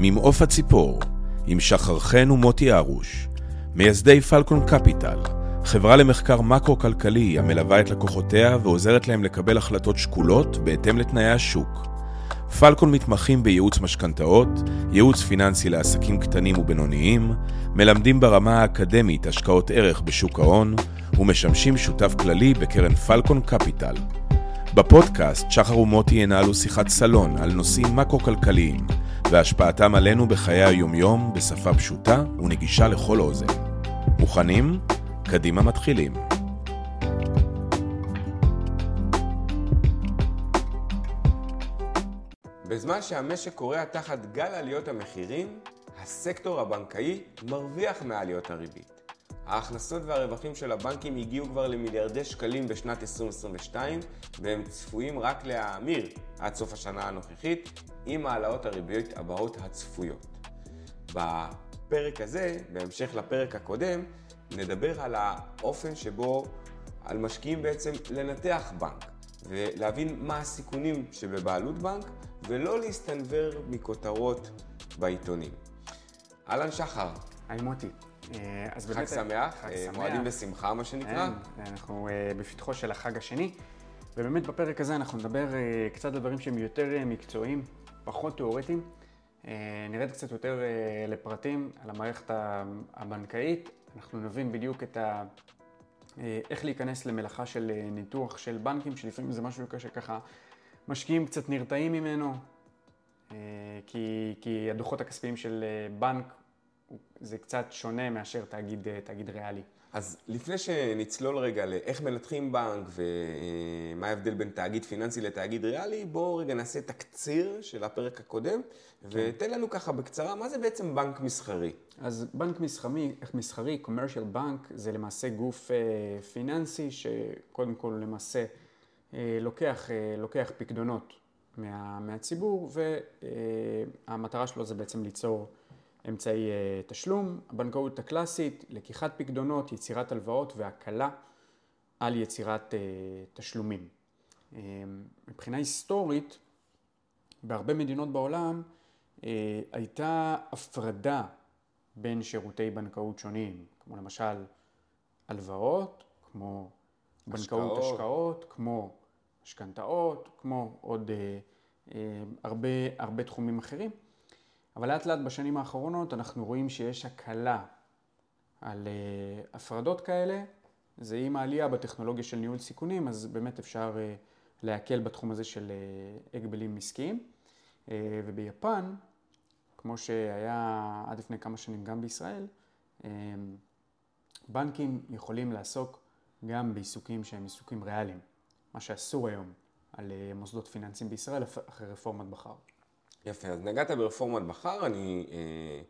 ממעוף הציפור, עם שחר חן ומוטי ארוש, מייסדי פלקון קפיטל, חברה למחקר מקרו-כלכלי המלווה את לקוחותיה ועוזרת להם לקבל החלטות שקולות בהתאם לתנאי השוק. פלקון מתמחים בייעוץ משכנתאות, ייעוץ פיננסי לעסקים קטנים ובינוניים, מלמדים ברמה האקדמית השקעות ערך בשוק ההון, ומשמשים שותף כללי בקרן פלקון קפיטל. בפודקאסט שחר ומוטי ינהלו שיחת סלון על נושאים מקרו-כלכליים והשפעתם עלינו בחיי היומיום בשפה פשוטה ונגישה לכל אוזן. מוכנים? קדימה מתחילים. בזמן שהמשק קורע תחת גל עליות המחירים, הסקטור הבנקאי מרוויח מעליות הריבית. ההכנסות והרווחים של הבנקים הגיעו כבר למיליארדי שקלים בשנת 2022, והם צפויים רק להאמיר עד סוף השנה הנוכחית, עם העלאות הריביות הבאות הצפויות. בפרק הזה, בהמשך לפרק הקודם, נדבר על האופן שבו על משקיעים בעצם לנתח בנק, ולהבין מה הסיכונים שבבעלות בנק, ולא להסתנוור מכותרות בעיתונים. אהלן שחר. היי מוטי. אה, אז חג שמח, חג אה, שמח, מועדים בשמחה מה שנקרא. כן, אנחנו אה, בפתחו של החג השני, ובאמת בפרק הזה אנחנו נדבר קצת על דברים שהם יותר מקצועיים, פחות תיאורטיים. נרד קצת יותר לפרטים על המערכת הבנקאית, אנחנו נבין בדיוק את ה... איך להיכנס למלאכה של ניתוח של בנקים, שלפעמים זה משהו שככה משקיעים קצת נרתעים ממנו, כי, כי הדוחות הכספיים של בנק זה קצת שונה מאשר תאגיד, אה, תאגיד ריאלי. אז לפני שנצלול רגע לאיך מנתחים בנק ומה ההבדל בין תאגיד פיננסי לתאגיד ריאלי, בואו רגע נעשה תקציר של הפרק הקודם, כן. ותן לנו ככה בקצרה, מה זה בעצם בנק מסחרי? אז בנק מסחרי, מסחרי, commercial bank, זה למעשה גוף אה, פיננסי שקודם כל למעשה אה, לוקח, לוקח פקדונות מה, מהציבור, והמטרה שלו זה בעצם ליצור אמצעי אה, תשלום, הבנקאות הקלאסית, לקיחת פקדונות, יצירת הלוואות והקלה על יצירת אה, תשלומים. אה, מבחינה היסטורית, בהרבה מדינות בעולם הייתה הפרדה בין שירותי בנקאות שונים, כמו למשל הלוואות, כמו בנקאות השקעות, השקעות כמו משכנתאות, כמו עוד הרבה, הרבה תחומים אחרים. אבל לאט לאט בשנים האחרונות אנחנו רואים שיש הקלה על uh, הפרדות כאלה. זה עם העלייה בטכנולוגיה של ניהול סיכונים, אז באמת אפשר uh, להקל בתחום הזה של uh, הגבלים עסקיים. וביפן, כמו שהיה עד לפני כמה שנים גם בישראל, בנקים יכולים לעסוק גם בעיסוקים שהם עיסוקים ריאליים, מה שאסור היום על מוסדות פיננסיים בישראל אחרי רפורמת בכר. יפה, אז נגעת ברפורמת בכר, אני... אה,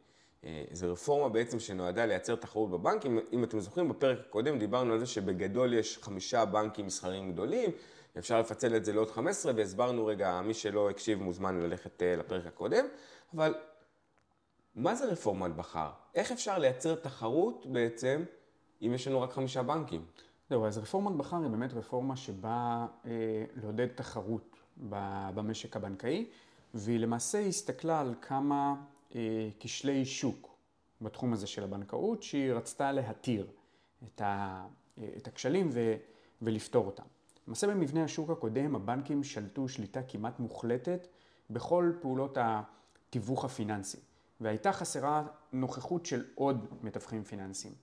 אה, זו רפורמה בעצם שנועדה לייצר תחרות בבנקים. אם אתם זוכרים, בפרק הקודם דיברנו על זה שבגדול יש חמישה בנקים מסחריים גדולים, אפשר לפצל את זה לעוד 15, והסברנו רגע, מי שלא הקשיב מוזמן ללכת אה, לפרק הקודם, אבל מה זה רפורמת בכר? איך אפשר לייצר תחרות בעצם אם יש לנו רק חמישה בנקים? זהו, אז רפורמת בכר היא באמת רפורמה שבאה אה, לעודד תחרות במשק הבנקאי. והיא למעשה הסתכלה על כמה אה, כשלי שוק בתחום הזה של הבנקאות, שהיא רצתה להתיר את, ה, אה, את הכשלים ו, ולפתור אותם. למעשה במבנה השוק הקודם הבנקים שלטו שליטה כמעט מוחלטת בכל פעולות התיווך הפיננסי, והייתה חסרה נוכחות של עוד מתווכים פיננסיים.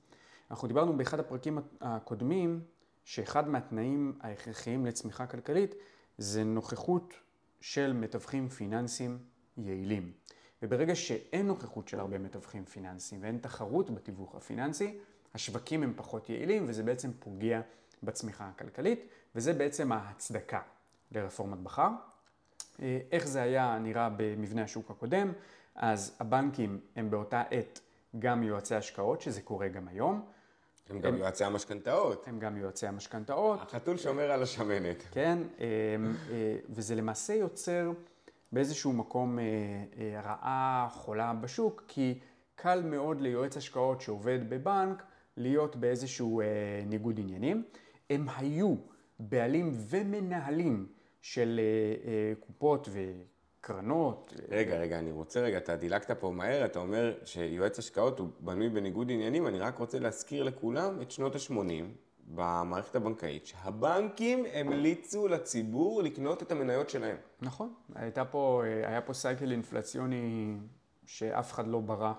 אנחנו דיברנו באחד הפרקים הקודמים שאחד מהתנאים ההכרחיים לצמיחה כלכלית זה נוכחות של מתווכים פיננסיים יעילים. וברגע שאין נוכחות של הרבה מתווכים פיננסיים ואין תחרות בתיווך הפיננסי, השווקים הם פחות יעילים וזה בעצם פוגע בצמיחה הכלכלית, וזה בעצם ההצדקה לרפורמת בכר. אה, איך זה היה נראה במבנה השוק הקודם? אז הבנקים הם באותה עת גם יועצי השקעות, שזה קורה גם היום. הם גם יועצי המשכנתאות. הם גם יועצי המשכנתאות. החתול שומר על השמנת. כן, אה, אה, וזה למעשה יוצר באיזשהו מקום אה, רעה חולה בשוק, כי קל מאוד ליועץ השקעות שעובד בבנק להיות באיזשהו ניגוד עניינים. הם היו בעלים ומנהלים של קופות קרנות. רגע, רגע, אני רוצה רגע, אתה דילגת פה מהר, אתה אומר שיועץ השקעות הוא בנוי בניגוד עניינים, אני רק רוצה להזכיר לכולם את שנות ה-80 במערכת הבנקאית, שהבנקים המליצו לציבור לקנות את המניות שלהם. נכון, הייתה פה, היה פה סייקל אינפלציוני שאף אחד לא ברא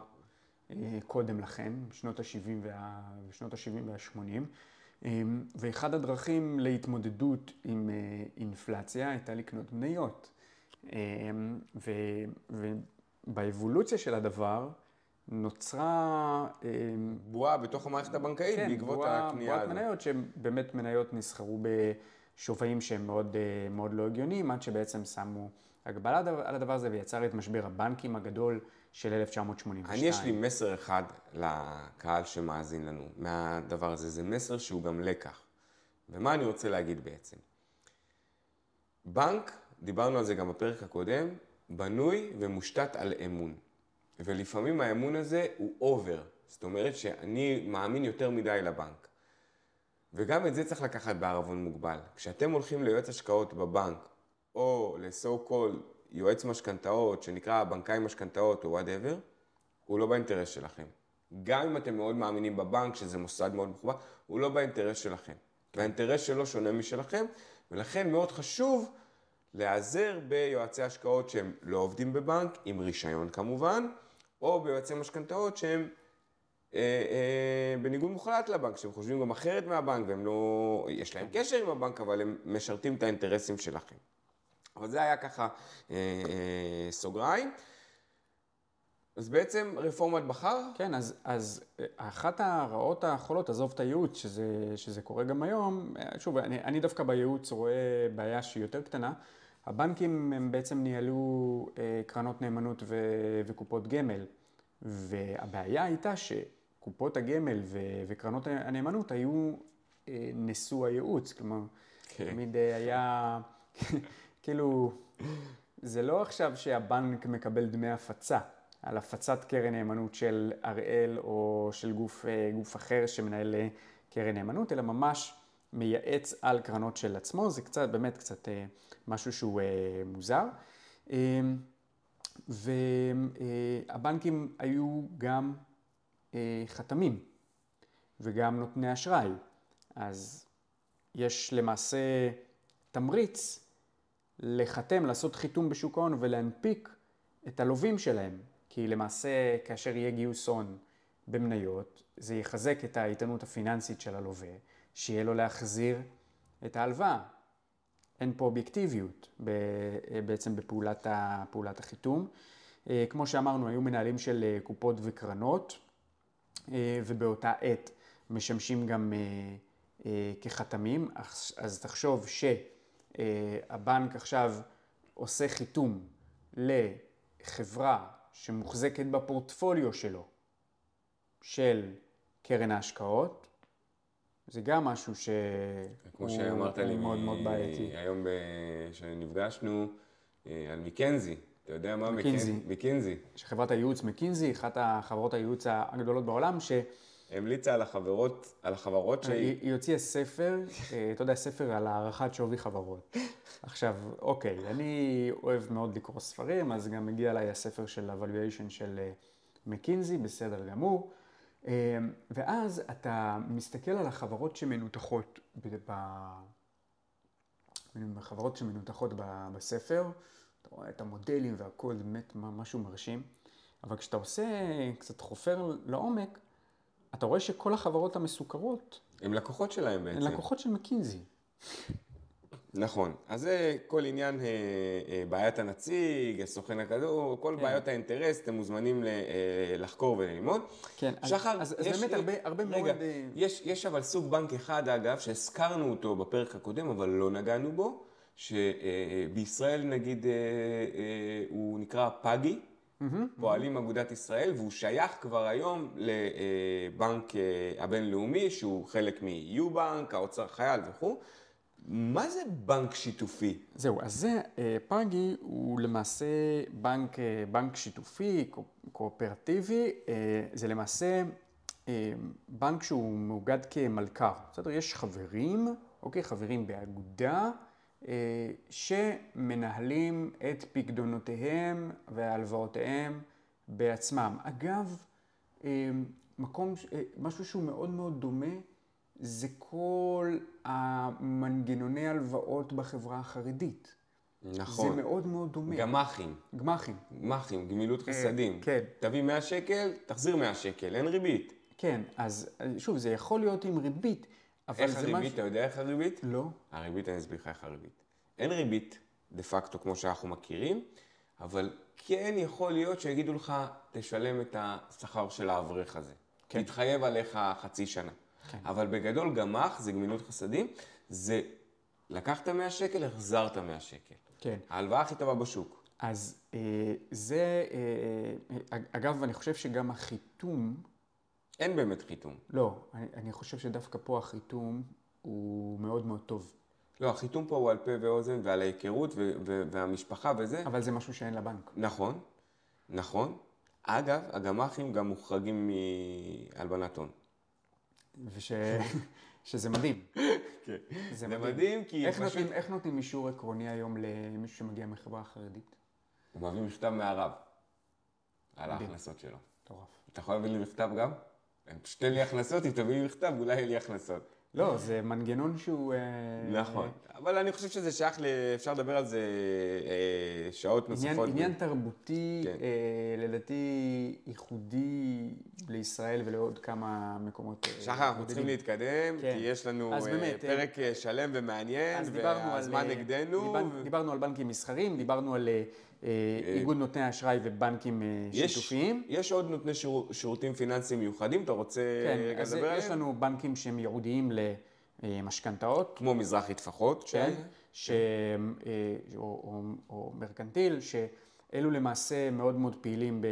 אה, קודם לכן, בשנות ה-70 וה... ה-70 וה-80. ואחד הדרכים להתמודדות עם אה, אינפלציה הייתה לקנות מניות. ו... ובאבולוציה של הדבר נוצרה... בועה בתוך המערכת הבנקאית כן, בעקבות בועה, הקנייה הזאת. בועת מניות שהן באמת מניות נסחרו בשווים שהם מאוד, אה, מאוד לא הגיוניים, עד שבעצם שמו הגבלה על הדבר הזה ויצר את משבר הבנקים הגדול של 1982. אני יש לי מסר אחד לקהל שמאזין לנו מהדבר הזה, זה מסר שהוא גם לקח. ומה אני רוצה להגיד בעצם? בנק, דיברנו על זה גם בפרק הקודם, בנוי ומושתת על אמון. ולפעמים האמון הזה הוא אובר, זאת אומרת שאני מאמין יותר מדי לבנק. וגם את זה צריך לקחת בערבון מוגבל. כשאתם הולכים ליועץ השקעות בבנק, או ל-so called יועץ משכנתאות, שנקרא בנקאי משכנתאות או whatever, הוא לא באינטרס שלכם. גם אם אתם מאוד מאמינים בבנק, שזה מוסד מאוד מכובד, הוא לא באינטרס שלכם. והאינטרס שלו שונה משלכם, ולכן מאוד חשוב להיעזר ביועצי השקעות שהם לא עובדים בבנק, עם רישיון כמובן, או ביועצי משכנתאות שהם אה, אה, בניגוד מוחלט לבנק, שהם חושבים גם אחרת מהבנק, והם לא, יש להם קשר עם הבנק, אבל הם משרתים את האינטרסים שלכם. אבל זה היה ככה אה, אה, סוגריים. אז בעצם רפורמת בכר? כן, אז, אז אה, אחת הרעות החולות, עזוב את הייעוץ, שזה, שזה קורה גם היום, אה, שוב, אני, אני דווקא בייעוץ רואה בעיה שהיא יותר קטנה. הבנקים הם בעצם ניהלו אה, קרנות נאמנות ו, וקופות גמל, והבעיה הייתה שקופות הגמל ו, וקרנות הנאמנות היו אה, נשוא הייעוץ, כלומר, כן. תמיד אה, היה... כאילו, זה לא עכשיו שהבנק מקבל דמי הפצה. על הפצת קרן נאמנות של הראל או של גוף, גוף אחר שמנהל קרן נאמנות, אלא ממש מייעץ על קרנות של עצמו, זה קצת, באמת קצת משהו שהוא מוזר. והבנקים היו גם חתמים וגם נותני אשראי, אז יש למעשה תמריץ לחתם, לעשות חיתום בשוק ההון ולהנפיק את הלווים שלהם. כי למעשה, כאשר יהיה גיוס הון במניות, זה יחזק את האיתנות הפיננסית של הלווה, שיהיה לו להחזיר את ההלוואה. אין פה אובייקטיביות בעצם בפעולת פעולת החיתום. אה, כמו שאמרנו, היו מנהלים של אה, קופות וקרנות, אה, ובאותה עת משמשים גם כחתמים, אז תחשוב ש... אה, הבנק עכשיו עושה חיתום לחברה שמוחזקת בפורטפוליו שלו של קרן ההשקעות, זה גם משהו שהוא כמו שאמרת לי מאוד מאוד בעייתי. היום כשנפגשנו אה, על מקנזי, אתה יודע מה מקנזי? מקנזי. שחברת הייעוץ מקינזי, אחת החברות הייעוץ הגדולות בעולם, ש... המליצה על החברות, על החברות שהיא... היא, היא הוציאה ספר, אה, אתה יודע, ספר על הערכת שווי חברות. עכשיו, אוקיי, אני אוהב מאוד לקרוא ספרים, אז גם הגיע אליי הספר של evaluation של אה, מקינזי, בסדר גמור. אה, ואז אתה מסתכל על החברות שמנותחות בחברות שמנותחות בספר, אתה רואה את המודלים והכל, באמת משהו מרשים. אבל כשאתה עושה, קצת חופר לעומק, אתה רואה שכל החברות המסוכרות... הן לקוחות שלהם בעצם. הן לקוחות של מקינזי. נכון. אז זה כל עניין אה, אה, בעיית הנציג, סוכן הכדור, כל כן. בעיות האינטרס, אתם מוזמנים אה, לחקור וללמוד. כן, שחר, אז, יש, אז באמת הרבה, הרבה רגע, מאוד... רגע, יש, יש אבל סוג בנק אחד, אגב, שהזכרנו אותו בפרק הקודם, אבל לא נגענו בו, שבישראל נגיד הוא נקרא פאגי. Mm-hmm. פועלים אגודת ישראל, והוא שייך כבר היום לבנק הבינלאומי, שהוא חלק מ-U-בנק, האוצר חייל וכו'. מה זה בנק שיתופי? זהו, אז זה, פאגי הוא למעשה בנק, בנק שיתופי, קואופרטיבי, זה למעשה בנק שהוא מאוגד כמלכ"ר. בסדר, יש חברים, אוקיי, חברים באגודה, שמנהלים את פקדונותיהם והלוואותיהם בעצמם. אגב, מקום, משהו שהוא מאוד מאוד דומה, זה כל המנגנוני הלוואות בחברה החרדית. נכון. זה מאוד מאוד דומה. גמ"חים. גמ"חים. גמ"חים, גמילות חסדים. כן. תביא 100 שקל, תחזיר 100 שקל, אין ריבית. כן, אז שוב, זה יכול להיות עם ריבית, אבל איך זה הריבית? משהו... אתה יודע איך הריבית? לא. הריבית, אני אסביר לך איך הריבית. אין ריבית דה פקטו כמו שאנחנו מכירים, אבל כן יכול להיות שיגידו לך, תשלם את השכר של האברך הזה. כן. תתחייב עליך חצי שנה. כן. אבל בגדול גמ"ח זה גמילות חסדים, זה לקחת 100 שקל, החזרת 100 שקל. כן. ההלוואה הכי טובה בשוק. אז אה, זה, אה, אה, אגב, אני חושב שגם החיתום, אין באמת חיתום. לא, אני, אני חושב שדווקא פה החיתום הוא מאוד מאוד טוב. לא, החיתום פה הוא על פה ואוזן ועל ההיכרות ו- ו- והמשפחה וזה. אבל זה משהו שאין לבנק. נכון, נכון. אגב, הגמ"חים גם מוחרגים מהלבנת הון. וש... שזה מדהים. כן. זה מדהים כי איך, פשוט... נותנים, איך נותנים אישור עקרוני היום למישהו שמגיע מחברה חרדית? הוא מביא מכתב מהרב על. ההכנסות שלו. מטורף. אתה יכול להביא לי מכתב גם? תן לי הכנסות, אם תביא לי מכתב, אולי יהיה לי הכנסות. לא, זה מנגנון שהוא... אה, נכון. אבל אני חושב שזה שייך ל... אפשר לדבר על זה אה, שעות עניין, נוספות. עניין תרבותי, כן. אה, לדעתי, ייחודי לישראל ולעוד כמה מקומות. שחר, אנחנו. צריכים להתקדם, כן. כי יש לנו באמת, פרק שלם ומעניין, על... והזמן נגדנו. דיברנו, ו- דיברנו על בנקים מסחריים, דיברנו על איגוד נותני האשראי ובנקים אה, יש- שיתופיים. יש עוד נותני שיר- שירותים פיננסיים מיוחדים, אתה רוצה כן, רגע אז לדבר יש עליהם? לנו בנקים שהם ייעודיים למשכנתאות. כמו מזרחי טפחות, כן, כן? ש... אה, או, או, או מרקנטיל, שאלו למעשה מאוד מאוד פעילים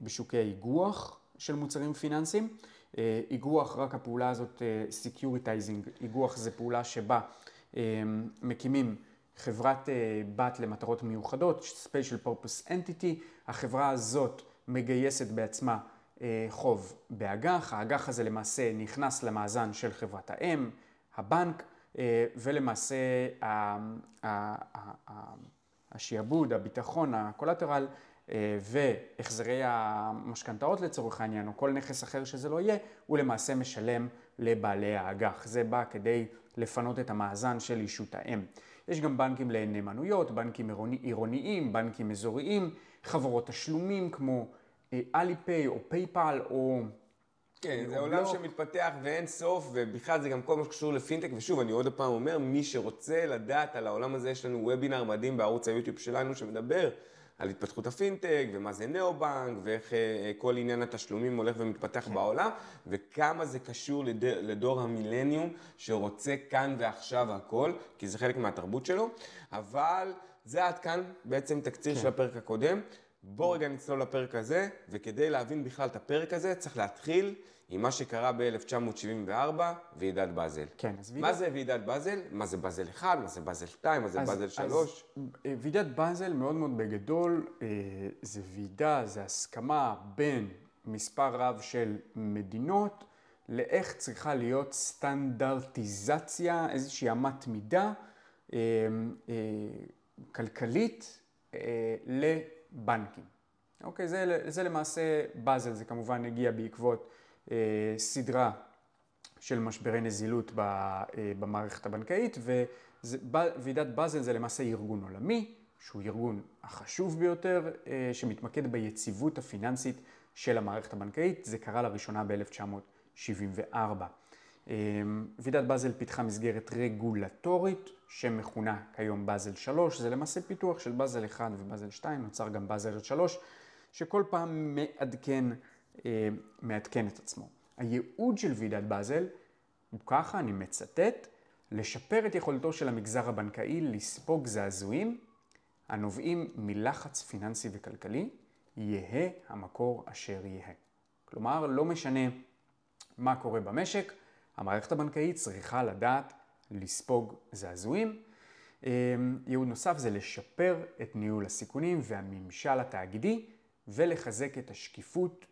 בשוקי האיגוח של מוצרים פיננסיים. אה, איגוח, רק הפעולה הזאת, securitizing, איגוח זה פעולה שבה אה, מקימים חברת אה, בת למטרות מיוחדות, Special Purpose Entity, החברה הזאת מגייסת בעצמה אה, חוב באג"ח, האג"ח הזה למעשה נכנס למאזן של חברת האם, הבנק, אה, ולמעשה ה- ה- ה- ה- השעבוד, הביטחון, ה collateral והחזרי המשכנתאות לצורך העניין, או כל נכס אחר שזה לא יהיה, הוא למעשה משלם לבעלי האג"ח. זה בא כדי לפנות את המאזן של ישות האם. יש גם בנקים לנאמנויות, בנקים עירוני- עירוניים, בנקים אזוריים, חברות תשלומים כמו Alipay או PayPal או... כן, זה עולם בלוק. שמתפתח ואין סוף, ובכלל זה גם כל מה שקשור לפינטק, ושוב, אני עוד פעם אומר, מי שרוצה לדעת על העולם הזה, יש לנו וובינר מדהים בערוץ היוטיוב שלנו שמדבר על התפתחות הפינטק, ומה זה ניאו-בנק, ואיך אה, כל עניין התשלומים הולך ומתפתח כן. בעולם, וכמה זה קשור לד... לדור המילניום, שרוצה כאן ועכשיו הכל, כי זה חלק מהתרבות שלו, אבל זה עד כאן בעצם תקציר כן. של הפרק הקודם. בואו רגע נצלול לפרק הזה, וכדי להבין בכלל את הפרק הזה, צריך להתחיל עם מה שקרה ב-1974, ועידת באזל. כן, אז מה זה ועידת באזל? מה זה באזל 1? מה זה באזל 2? מה זה אז- באזל אז, 3? אה, ועידת באזל מאוד מאוד בגדול, אה, זה ועידה, זה הסכמה בין מספר רב של מדינות לאיך צריכה להיות סטנדרטיזציה, איזושהי אמת מידה אה, כלכלית לבנקים. אוקיי, זה, זה למעשה באזל, זה כמובן הגיע בעקבות אה, סדרה של משברי נזילות ב- אה, במערכת הבנקאית, וועידת באזל זה למעשה ארגון עולמי, שהוא ארגון החשוב ביותר, אה, שמתמקד ביציבות הפיננסית של המערכת הבנקאית. זה קרה לראשונה ב-1974. אה, ועידת באזל פיתחה מסגרת רגולטורית שמכונה כיום באזל 3, זה למעשה פיתוח של באזל 1 ובאזל 2, נוצר גם באזל 3, שכל פעם מעדכן, אה, מעדכן את עצמו. הייעוד של ועידת באזל הוא ככה, אני מצטט, לשפר את יכולתו של המגזר הבנקאי לספוג זעזועים הנובעים מלחץ פיננסי וכלכלי, יהא המקור אשר יהא. כלומר, לא משנה מה קורה במשק, המערכת הבנקאית צריכה לדעת לספוג זעזועים. אה, ייעוד נוסף זה לשפר את ניהול הסיכונים והממשל התאגידי ולחזק את השקיפות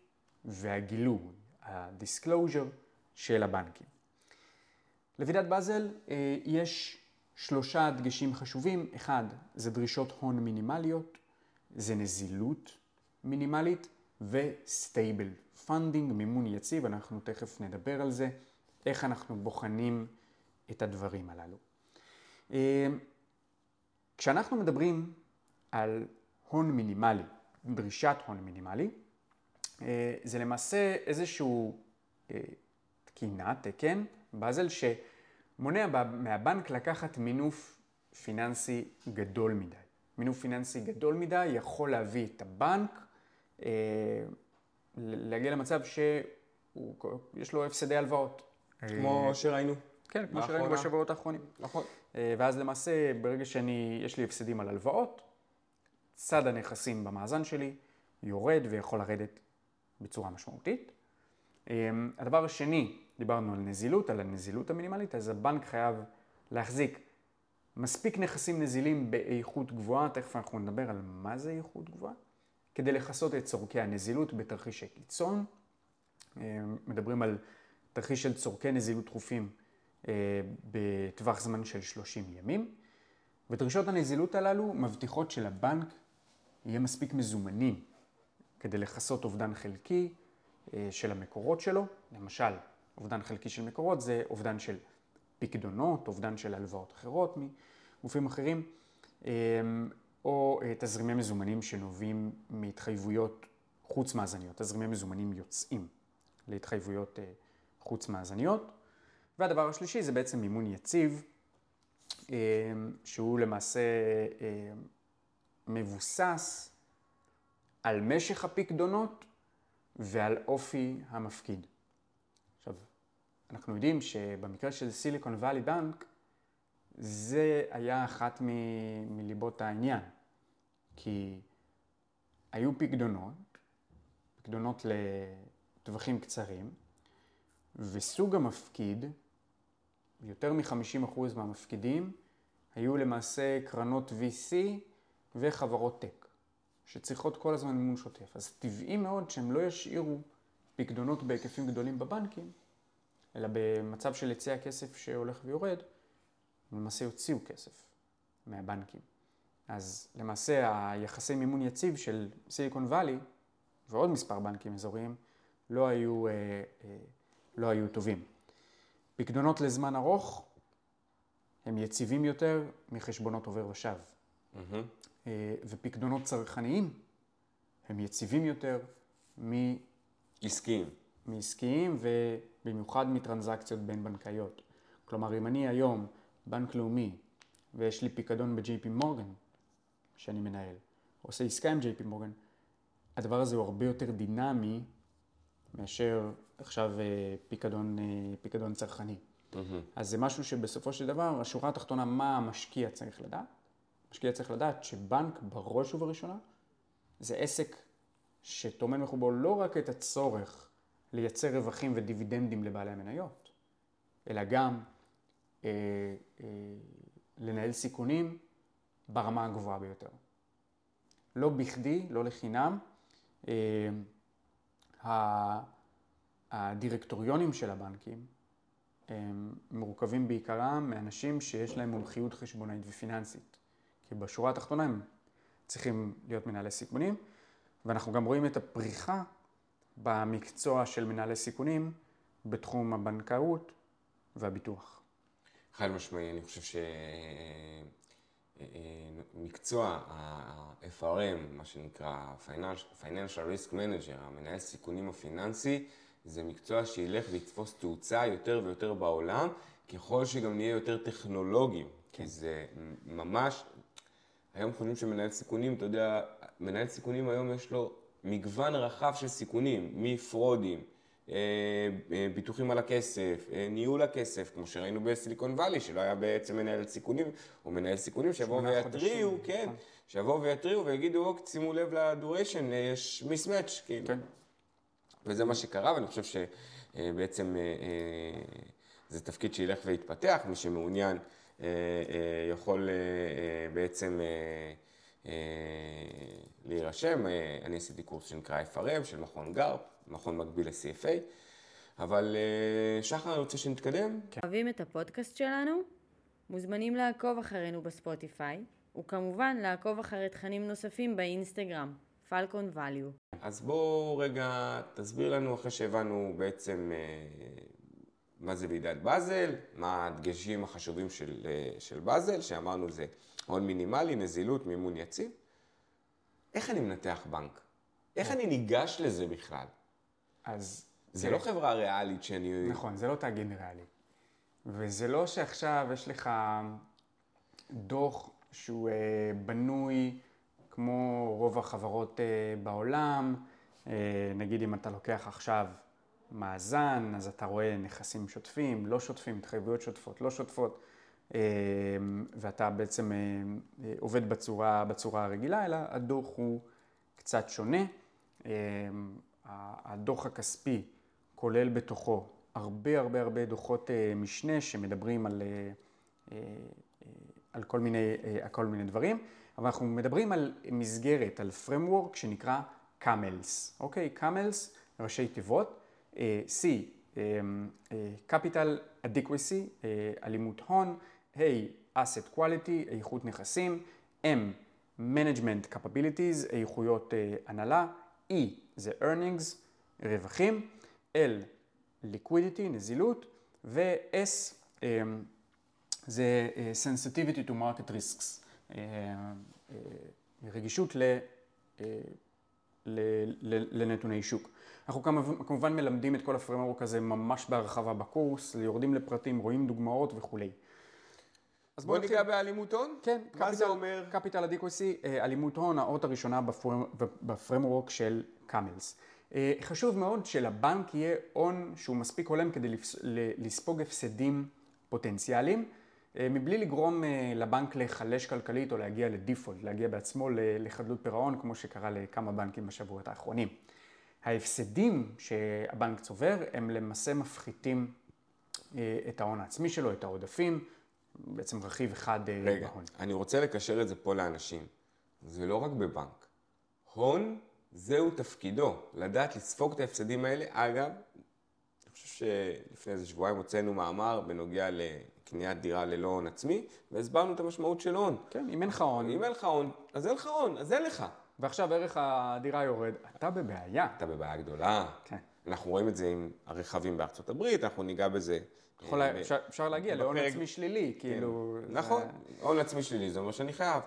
והגילוי, ה-disclosure של הבנקים. לוועידת באזל אה, יש שלושה דגשים חשובים, אחד, זה דרישות הון מינימליות, זה נזילות מינימלית ו stable funding, מימון יציב, אנחנו תכף נדבר על זה, איך אנחנו בוחנים את הדברים הללו. אה, כשאנחנו מדברים על הון מינימלי, דרישת הון מינימלי, אה, זה למעשה איזשהו אה, תקינה, תקן, באזל, שמונע מהבנק לקחת מינוף פיננסי גדול מדי. מינוף פיננסי גדול מדי יכול להביא את הבנק להגיע למצב שיש לו הפסדי הלוואות. כמו שראינו. כן, כמו שראינו בשבועות האחרונים. נכון. ואז למעשה, ברגע שיש לי הפסדים על הלוואות, צד הנכסים במאזן שלי יורד ויכול לרדת בצורה משמעותית. אמ, הדבר השני, דיברנו על נזילות, על הנזילות המינימלית, אז הבנק חייב להחזיק מספיק נכסים נזילים באיכות גבוהה, תכף אנחנו נדבר על מה זה איכות גבוהה, כדי לכסות את צורכי הנזילות בתרחישי קיצון. מדברים על תרחיש של צורכי נזילות דחופים אה, בטווח זמן של 30 ימים, ודרישות הנזילות הללו מבטיחות שלבנק יהיה מספיק מזומנים כדי לכסות אובדן חלקי אה, של המקורות שלו. למשל, אובדן חלקי של מקורות זה אובדן של פקדונות, אובדן של הלוואות אחרות מגופים אחרים, אה, או אה, תזרימי מזומנים שנובעים מהתחייבויות חוץ מאזניות, תזרימי מזומנים יוצאים להתחייבויות חוץ מאזניות. והדבר השלישי זה בעצם מימון יציב, שהוא למעשה מבוסס על משך הפקדונות ועל אופי המפקיד. עכשיו, אנחנו יודעים שבמקרה של סיליקון וואלי בנק, זה היה אחת מ- מליבות העניין. כי היו פקדונות, פקדונות לטווחים קצרים, וסוג המפקיד, יותר מ-50% מהמפקידים, היו למעשה קרנות VC וחברות טק. שצריכות כל הזמן מימון שוטף. אז טבעי מאוד שהם לא ישאירו פקדונות בהיקפים גדולים בבנקים, אלא במצב של היצע כסף שהולך ויורד, הם למעשה יוציאו כסף מהבנקים. אז למעשה היחסי מימון יציב של סיליקון וואלי ועוד מספר בנקים אזוריים לא היו, אה, אה, לא היו טובים. פקדונות לזמן ארוך הם יציבים יותר מחשבונות עובר ושב. Mm-hmm. ופקדונות צרכניים הם יציבים יותר מ... עסקיים. מעסקיים ובמיוחד מטרנזקציות בין בנקאיות. כלומר, אם אני היום בנק לאומי ויש לי פיקדון ב-JP מורגן שאני מנהל, עושה עסקה עם JP מורגן, הדבר הזה הוא הרבה יותר דינמי מאשר עכשיו אה, פיקדון, אה, פיקדון צרכני. Mm-hmm. אז זה משהו שבסופו של דבר, השורה התחתונה, מה המשקיע צריך לדעת? משקיע צריך לדעת שבנק בראש ובראשונה זה עסק שטומן מחובו לא רק את הצורך לייצר רווחים ודיבידנדים לבעלי המניות, אלא גם אה, אה, לנהל סיכונים ברמה הגבוהה ביותר. לא בכדי, לא לחינם, אה, הדירקטוריונים של הבנקים הם מורכבים בעיקרם מאנשים שיש להם מומחיות חשבונאית ופיננסית. כי בשורה התחתונה הם צריכים להיות מנהלי סיכונים, ואנחנו גם רואים את הפריחה במקצוע של מנהלי סיכונים בתחום הבנקאות והביטוח. חד משמעי, אני חושב שמקצוע ה-FRM, מה שנקרא Financial Risk Manager, המנהל סיכונים הפיננסי, זה מקצוע שילך ויתפוס תאוצה יותר ויותר בעולם, ככל שגם נהיה יותר טכנולוגיים, כן. כי זה ממש היום חושבים שמנהל סיכונים, אתה יודע, מנהל סיכונים היום יש לו מגוון רחב של סיכונים, מפרודים, ביטוחים על הכסף, אה, ניהול הכסף, כמו שראינו בסיליקון וואלי, שלא היה בעצם מנהל סיכונים, או מנהל סיכונים שיבואו ויתריעו, כן, נכון. שיבואו ויתריעו ויגידו, אוקיי, שימו לב לדוריישן, יש מיסמץ', כאילו. כן. וזה מה שקרה, ואני חושב שבעצם זה תפקיד שילך ויתפתח, מי שמעוניין. אה, אה, יכול אה, בעצם להירשם. אני עשיתי קורס שנקרא FRM של מכון גרפ, מכון מקביל ל-CFA. אבל שחר, אני רוצה שנתקדם. כן. אוהבים את הפודקאסט שלנו? מוזמנים לעקוב אחרינו בספוטיפיי, וכמובן לעקוב אחרי תכנים נוספים באינסטגרם, פלקון ואליו. אז בואו רגע תסביר לנו, אחרי שהבנו בעצם אה, מה זה ועידת באזל, מה הדגשים החשובים של, אה, של באזל, שאמרנו זה הון מינימלי, נזילות, מימון יציב. איך אני מנתח בנק? איך אני ניגש לזה בכלל? אז... זה לא חברה ריאלית שאני... נכון, זה לא תאגיד ריאלי. וזה לא שעכשיו יש לך דוח שהוא אה, בנוי כמו רוב החברות אה, בעולם. אה, נגיד אם אתה לוקח עכשיו מאזן, אז אתה רואה נכסים שוטפים, לא שוטפים, התחייבויות שוטפות, לא שוטפות, אה, ואתה בעצם אה, אה, עובד בצורה, בצורה הרגילה, אלא הדוח הוא קצת שונה. אה, הדוח הכספי כולל בתוכו הרבה הרבה הרבה דוחות אה, משנה שמדברים על, אה, אה, על, כל מיני, על כל מיני דברים, אבל אנחנו מדברים על מסגרת, על framework שנקרא CAMELS, אוקיי? CAMELS, ראשי תיבות, C, capital adequacy, אלימות הון, A, asset quality, איכות נכסים, M, management capabilities, איכויות הנהלה, E, זה earnings, רווחים, L, liquidity, נזילות, ו-S אמ, זה אה, sensitivity to market risks, אה, אה, רגישות ל, לנתוני שוק. אנחנו כמובן מלמדים את כל הפרמורק הזה ממש בהרחבה בקורס, יורדים לפרטים, רואים דוגמאות וכולי. אז בוא ניגע באלימות הון? כן. מה זה אומר? קפיטל אדיקוסי, אלימות הון, האות הראשונה בפרמורק של קאמלס. אה, חשוב מאוד שלבנק יהיה הון שהוא מספיק הולם כדי לספוג הפסדים פוטנציאליים, אה, מבלי לגרום אה, לבנק להיחלש כלכלית או להגיע לדיפולט, להגיע בעצמו לחדלות פירעון, כמו שקרה לכמה בנקים בשבועות האחרונים. ההפסדים שהבנק צובר הם למעשה מפחיתים את ההון העצמי שלו, את העודפים, בעצם רכיב אחד רגע, בהון. רגע, אני רוצה לקשר את זה פה לאנשים. זה לא רק בבנק. הון זהו תפקידו, לדעת לספוג את ההפסדים האלה. אגב, אני חושב שלפני איזה שבועיים הוצאנו מאמר בנוגע לקניית דירה ללא הון עצמי, והסברנו את המשמעות של הון. כן, אם אין לך הון. אם אין לך הון, אז אין לך הון, אז אין לך. ועכשיו ערך הדירה יורד, אתה בבעיה. אתה בבעיה גדולה. כן. אנחנו רואים את זה עם הרכבים בארצות הברית, אנחנו ניגע בזה. יכול, אה, אפשר, אפשר להגיע להון עצמי שלילי, כן. כאילו... נכון, הון עצמי שלילי, זה אומר שאני חייב.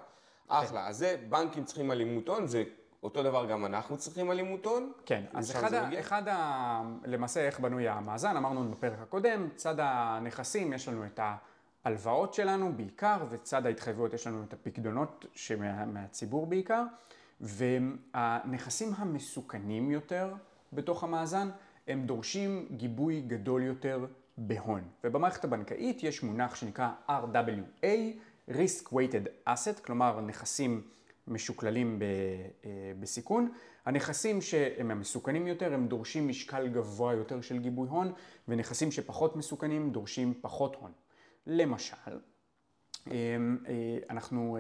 אחלה, אז זה, בנקים צריכים אלימות הון, זה אותו דבר גם אנחנו צריכים אלימות הון? כן, אז אחד, ה, אחד ה... למעשה איך בנוי המאזן, אמרנו בפרק הקודם, צד הנכסים יש לנו את ההלוואות שלנו בעיקר, וצד ההתחייבויות יש לנו את הפקדונות שמה, מהציבור בעיקר, והנכסים המסוכנים יותר בתוך המאזן, הם דורשים גיבוי גדול יותר בהון. ובמערכת הבנקאית יש מונח שנקרא RWA, Risk Weighted Asset, כלומר נכסים משוקללים אה, בסיכון. הנכסים שהם המסוכנים יותר, הם דורשים משקל גבוה יותר של גיבוי הון, ונכסים שפחות מסוכנים דורשים פחות הון. למשל, אה, אה, אנחנו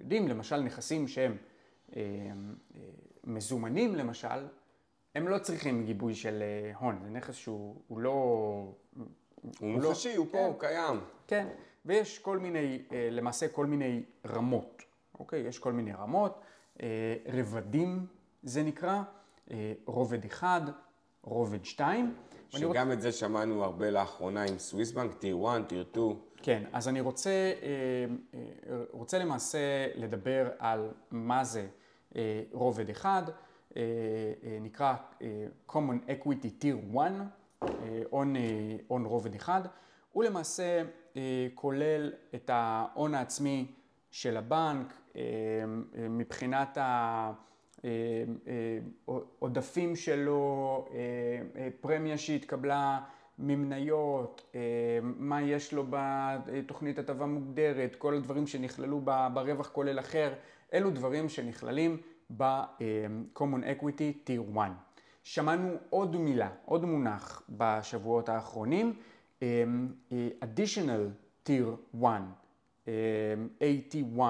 יודעים, למשל, נכסים שהם מזומנים, למשל, הם לא צריכים גיבוי של הון. זה נכס שהוא לא... הוא לא- מוחשי, הוא פה, הוא כן. קיים. כן, ויש כל מיני, למעשה כל מיני רמות. אוקיי? יש כל מיני רמות, אה, רבדים זה נקרא, אה, רובד אחד, רובד שתיים. שגם רוצ... את זה שמענו הרבה לאחרונה עם סוויסבנק, טיר 1, טיר 2. כן, אז אני רוצה, אה, רוצה למעשה לדבר על מה זה רובד אחד, נקרא common equity tier 1, הון רובד אחד, הוא למעשה כולל את ההון העצמי של הבנק, אה, אה, מבחינת העודפים אה, שלו, פרמיה שהתקבלה ממניות, מה יש לו בתוכנית הטבה מוגדרת, כל הדברים שנכללו ברווח כולל אחר, אלו דברים שנכללים ב-common equity tier 1. שמענו עוד מילה, עוד מונח בשבועות האחרונים, additional tier 1. AT1,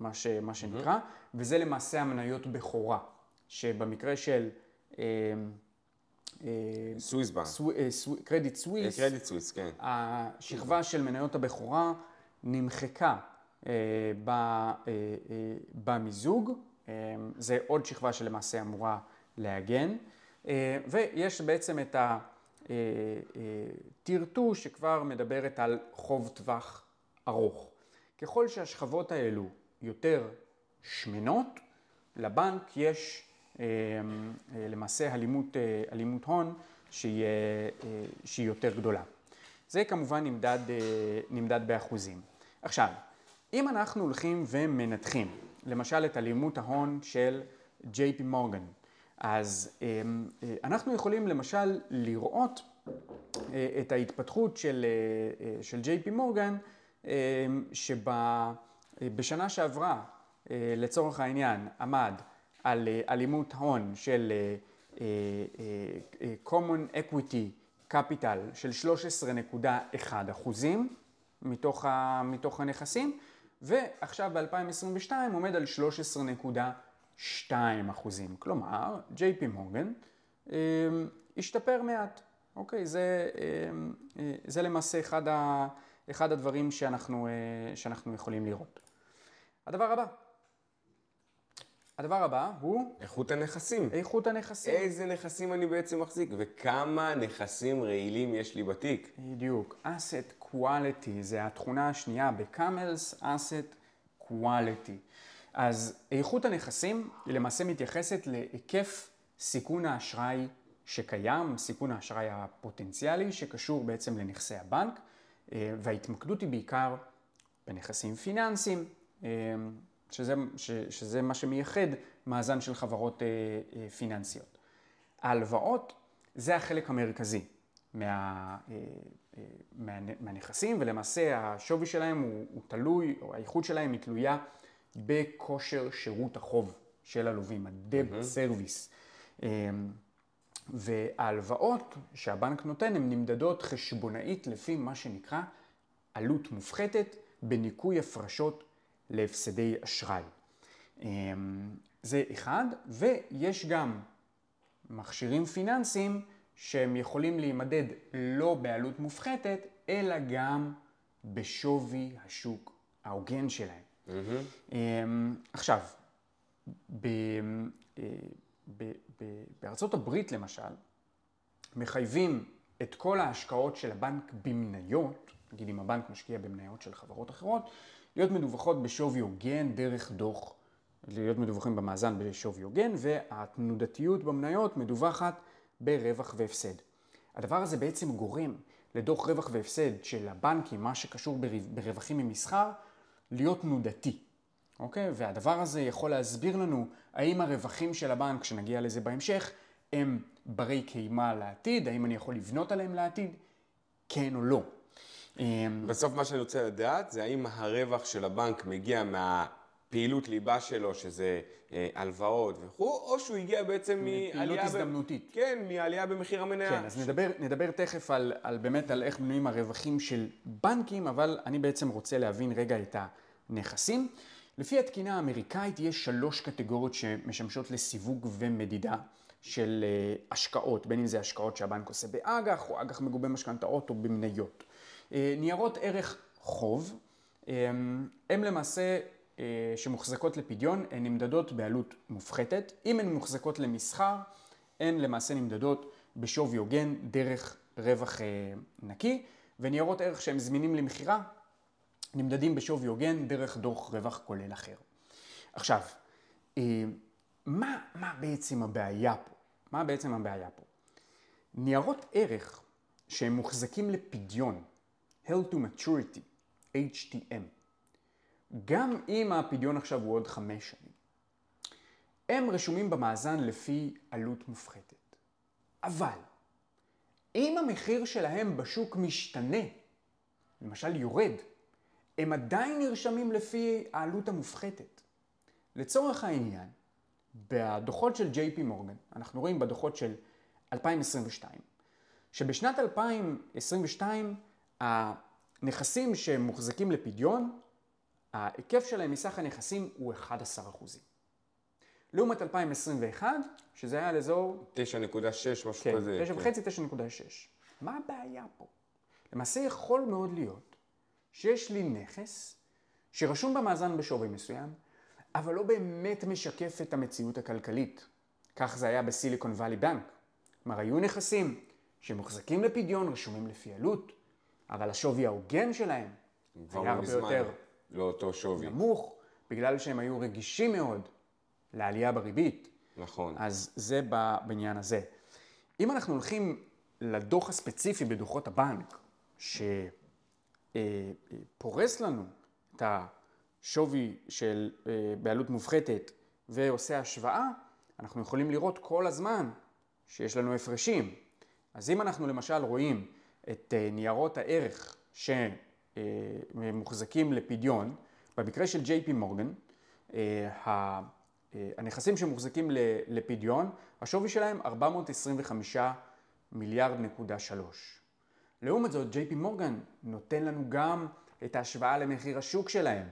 מה, ש, מה שנקרא, mm-hmm. וזה למעשה המניות בכורה, שבמקרה של Swiss Bank. Credit Suisse, Credit Suisse, כן. השכבה של מניות הבכורה נמחקה אה, אה, אה, במיזוג, אה, זה עוד שכבה שלמעשה אמורה להגן, אה, ויש בעצם את הטיר טו שכבר מדברת על חוב טווח ארוך. ככל שהשכבות האלו יותר שמנות, לבנק יש אה, אה, למעשה הלימות, אה, הלימות הון שהיא, אה, אה, שהיא יותר גדולה. זה כמובן נמדד, אה, נמדד באחוזים. עכשיו, אם אנחנו הולכים ומנתחים, למשל את אלימות ההון של ג'יי פי מורגן, אז אה, אה, אנחנו יכולים למשל לראות אה, את ההתפתחות של, של ג'יי פי מורגן, שבשנה שעברה, לצורך העניין, עמד על אלימות הון של common equity capital של 13.1 אחוזים מתוך, מתוך הנכסים, ועכשיו ב-2022 עומד על 13.2 אחוזים. כלומר, ג'יי פי מורגן אה, השתפר מעט. אוקיי, זה, אה, אה, זה למעשה אחד, ה, אחד הדברים שאנחנו, אה, שאנחנו יכולים לראות. הדבר הבא. הדבר הבא הוא איכות הנכסים. איכות הנכסים. איזה נכסים אני בעצם מחזיק, וכמה נכסים רעילים יש לי בתיק. בדיוק. asset quality זה התכונה השנייה בקאמלס, asset quality. אז איכות הנכסים היא למעשה מתייחסת להיקף סיכון האשראי שקיים, סיכון האשראי הפוטנציאלי שקשור בעצם לנכסי הבנק, אה, וההתמקדות היא בעיקר בנכסים פיננסיים, אה, שזה, ש, שזה מה שמייחד מאזן של חברות אה, פיננסיות. ההלוואות זה החלק המרכזי מה, מהנכסים, ולמעשה השווי שלהם הוא, הוא תלוי, או האיכות שלהם היא תלויה בכושר שירות החוב של הלווים, ה-debt service. וההלוואות שהבנק נותן הן נמדדות חשבונאית לפי מה שנקרא עלות מופחתת בניכוי הפרשות להפסדי אשראי. זה אחד, ויש גם מכשירים פיננסיים שהם יכולים להימדד לא בעלות מופחתת, אלא גם בשווי השוק ההוגן שלהם. Mm-hmm. עכשיו, ב... בארצות הברית למשל, מחייבים את כל ההשקעות של הבנק במניות, נגיד אם הבנק משקיע במניות של חברות אחרות, להיות מדווחות בשווי הוגן דרך דוח, להיות מדווחים במאזן בשווי הוגן, והתנודתיות במניות מדווחת ברווח והפסד. הדבר הזה בעצם גורם לדוח רווח והפסד של הבנקים, מה שקשור ברווחים ממסחר, להיות תנודתי. אוקיי? והדבר הזה יכול להסביר לנו האם הרווחים של הבנק, כשנגיע לזה בהמשך, הם ברי קיימה לעתיד, האם אני יכול לבנות עליהם לעתיד, כן או לא. בסוף מה שאני רוצה לדעת זה האם הרווח של הבנק מגיע מהפעילות ליבה שלו, שזה אה, הלוואות וכו', או שהוא הגיע בעצם מעלייה... פעילות הזדמנותית. כן, מעלייה במחיר המניה. כן, אז נדבר, נדבר תכף על, על באמת על איך בנויים הרווחים של בנקים, אבל אני בעצם רוצה להבין רגע את הנכסים. לפי התקינה האמריקאית יש שלוש קטגוריות שמשמשות לסיווג ומדידה של אה, השקעות, בין אם זה השקעות שהבנק עושה באג"ח או אג"ח מגובה משכנתאות או במניות. אה, ניירות ערך חוב, הם למעשה שמוחזקות לפדיון, הן נמדדות בעלות מופחתת. אם הן מוחזקות למסחר, הן למעשה נמדדות בשווי הוגן דרך רווח נקי, וניירות ערך שהם זמינים למכירה, נמדדים בשווי הוגן דרך דוח רווח כולל אחר. עכשיו, אה, מה, מה בעצם הבעיה פה? מה בעצם הבעיה פה? ניירות ערך שהם מוחזקים לפדיון, held to maturity, HTM, גם אם הפדיון עכשיו הוא עוד חמש שנים, הם רשומים במאזן לפי עלות מופחתת. אבל, אם המחיר שלהם בשוק משתנה, למשל יורד, הם עדיין נרשמים לפי העלות המופחתת. לצורך העניין, בדוחות של ג'יי פי מורגן, אנחנו רואים בדוחות של 2022, שבשנת 2022 הנכסים שמוחזקים לפדיון, ההיקף שלהם מסך הנכסים הוא 11%. לעומת 2021, שזה היה על אזור 9.6, משהו כן, כזה. תשע כן. וחצי, תשע נקודה שש. מה הבעיה פה? למעשה יכול מאוד להיות שיש לי נכס שרשום במאזן בשווי מסוים, אבל לא באמת משקף את המציאות הכלכלית. כך זה היה בסיליקון וואלי בנק. כלומר, היו נכסים שמוחזקים לפדיון, רשומים לפי עלות, אבל השווי ההוגן שלהם היה הרבה מזמן יותר לאותו שווי. נמוך, בגלל שהם היו רגישים מאוד לעלייה בריבית. נכון. אז זה בעניין הזה. אם אנחנו הולכים לדוח הספציפי בדוחות הבנק, שפורס לנו את השווי של אה, בעלות מופחתת ועושה השוואה, אנחנו יכולים לראות כל הזמן שיש לנו הפרשים. אז אם אנחנו למשל רואים את אה, ניירות הערך שמוחזקים לפדיון, במקרה של ג'יי פי מורגן, אה, אה, הנכסים שמוחזקים לפדיון, השווי שלהם 425 מיליארד נקודה שלוש. לעומת זאת, ג'יי פי מורגן נותן לנו גם את ההשוואה למחיר השוק שלהם.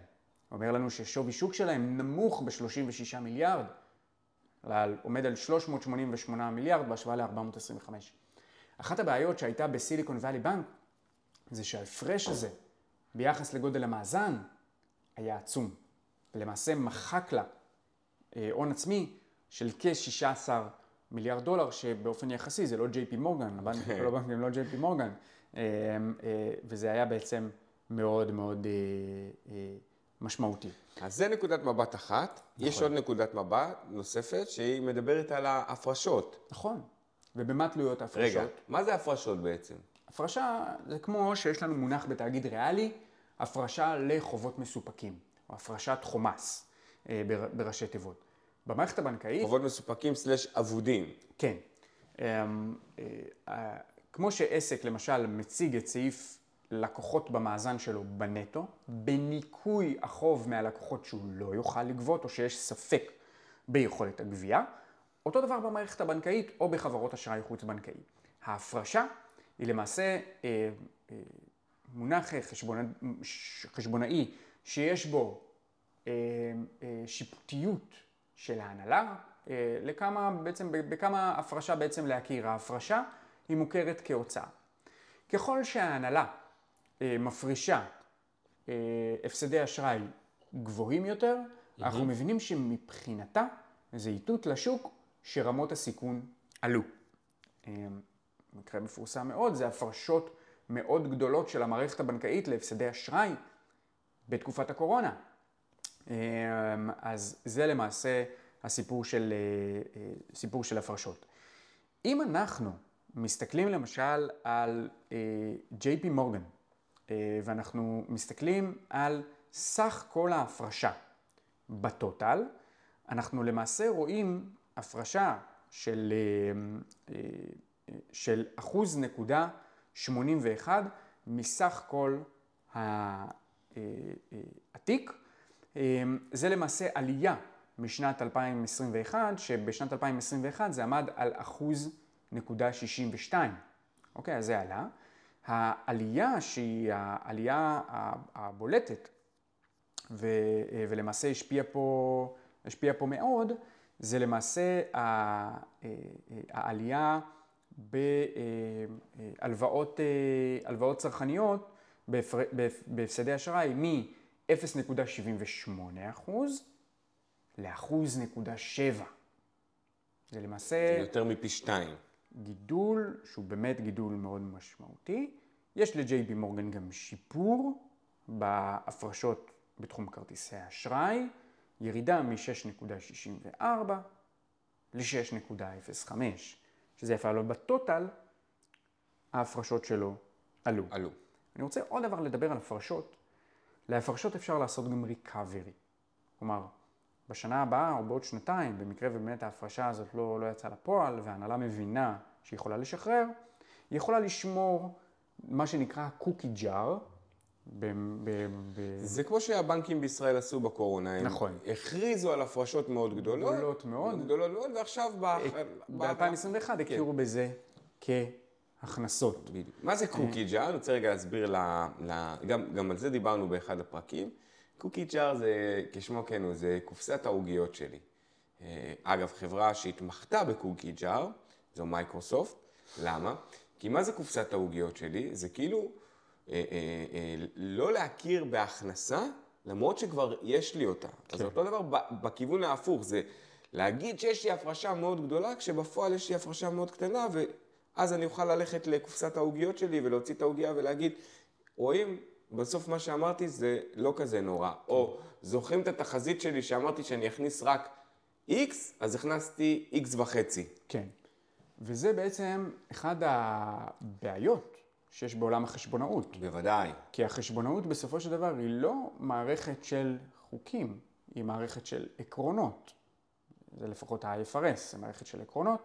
אומר לנו ששווי שוק שלהם נמוך ב-36 מיליארד, עומד על 388 מיליארד בהשוואה ל-425. אחת הבעיות שהייתה בסיליקון וואלי בנק זה שההפרש הזה ביחס לגודל המאזן היה עצום. ולמעשה מחק לה אה, הון עצמי של כ-16 מיליארד דולר, שבאופן יחסי זה לא ג'יי פי מורגן, הבנקים לא בנקים לא ג'יי פי מורגן, אה, אה, וזה היה בעצם מאוד מאוד משמעותי. אז זה נקודת מבט אחת. נכון. יש עוד נקודת מבט נוספת, שהיא מדברת על ההפרשות. נכון. ובמה תלויות ההפרשות? רגע, מה זה הפרשות בעצם? הפרשה זה כמו שיש לנו מונח בתאגיד ריאלי, הפרשה לחובות מסופקים, או הפרשת חומ"ס אה, בר- בראשי תיבות. במערכת הבנקאית, חובות מסופקים סלש אבודים. כן. אמ, אה, אה, כמו שעסק למשל מציג את סעיף לקוחות במאזן שלו בנטו, בניכוי החוב מהלקוחות שהוא לא יוכל לגבות או שיש ספק ביכולת הגבייה, אותו דבר במערכת הבנקאית או בחברות אשראי חוץ-בנקאי. ההפרשה היא למעשה אה, אה, מונח חשבונא, ש- חשבונאי שיש בו אה, אה, שיפוטיות של ההנהלה, אה, לכמה, בעצם, בכמה הפרשה בעצם להכיר. ההפרשה היא מוכרת כהוצאה. ככל שההנהלה אה, מפרישה אה, הפסדי אשראי גבוהים יותר, אנחנו מבינים שמבחינתה זה איתות לשוק שרמות הסיכון עלו. אה, מקרה מפורסם מאוד זה הפרשות מאוד גדולות של המערכת הבנקאית להפסדי אשראי בתקופת הקורונה. אמ, אז זה למעשה הסיפור של, אה, אה, סיפור של הפרשות. אם אנחנו מסתכלים למשל על ג'יי פי מורגן, אה, ואנחנו מסתכלים על סך כל ההפרשה בטוטל, אנחנו למעשה רואים הפרשה של, אה, אה, של אחוז נקודה 81 מסך כל אה, אה, התיק. אה, זה למעשה עלייה משנת 2021, שבשנת 2021 זה עמד על אחוז נקודה 62. אוקיי, אז זה עלה. העלייה שהיא העלייה הבולטת ו, ולמעשה השפיע פה, השפיע פה מאוד, זה למעשה העלייה בהלוואות הלוואות צרכניות בהפסדי אשראי מ-0.78% לאחוז נקודה 7. זה למעשה יותר מפי שתיים. גידול שהוא באמת גידול מאוד משמעותי. יש בי מורגן גם שיפור בהפרשות בתחום כרטיסי האשראי, ירידה מ-6.64 ל-6.05, שזה יפה, אבל בטוטל ההפרשות שלו עלו. עלו. אני רוצה עוד דבר לדבר על הפרשות. להפרשות אפשר לעשות גם ריקאברי. כלומר, בשנה הבאה או בעוד שנתיים, במקרה ובאמת ההפרשה הזאת לא, לא יצאה לפועל וההנהלה מבינה שהיא יכולה לשחרר, היא יכולה לשמור מה שנקרא קוקי ג'אר. ב- ב- ב- זה כמו שהבנקים בישראל עשו בקורונה. הם נכון. הכריזו על הפרשות מאוד גדולות. גדולות מאוד. גדולות מאוד, ועכשיו ב... ב-2021 הכירו בזה כהכנסות. בדיוק. מה זה קוקי ג'אר? אני רוצה רגע להסביר, ל, ל, גם, גם על זה דיברנו באחד הפרקים. קוקי ג'אר זה, כשמו כן הוא, זה קופסת העוגיות שלי. אה, אגב, חברה שהתמחתה בקוקי ג'אר, זו מייקרוסופט. למה? כי מה זה קופסת העוגיות שלי? זה כאילו אה, אה, אה, לא להכיר בהכנסה, למרות שכבר יש לי אותה. כן. אז אותו דבר בכיוון ההפוך, זה להגיד שיש לי הפרשה מאוד גדולה, כשבפועל יש לי הפרשה מאוד קטנה, ואז אני אוכל ללכת לקופסת העוגיות שלי ולהוציא את העוגיה ולהגיד, רואים, בסוף מה שאמרתי זה לא כזה נורא. או זוכרים את התחזית שלי שאמרתי שאני אכניס רק X, אז הכנסתי X וחצי. כן. וזה בעצם אחד הבעיות שיש בעולם החשבונאות. בוודאי. כי החשבונאות בסופו של דבר היא לא מערכת של חוקים, היא מערכת של עקרונות. זה לפחות ה-IFRS, זה מערכת של עקרונות.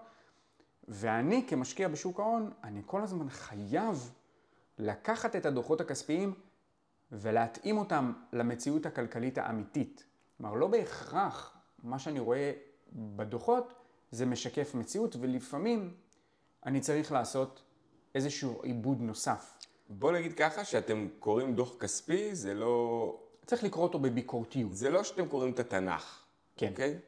ואני כמשקיע בשוק ההון, אני כל הזמן חייב לקחת את הדוחות הכספיים ולהתאים אותם למציאות הכלכלית האמיתית. כלומר, לא בהכרח מה שאני רואה בדוחות זה משקף מציאות, ולפעמים אני צריך לעשות איזשהו עיבוד נוסף. בוא נגיד ככה, שאתם קוראים דוח כספי, זה לא... צריך לקרוא אותו בביקורתיות. זה לא שאתם קוראים את התנ"ך. כן. אוקיי?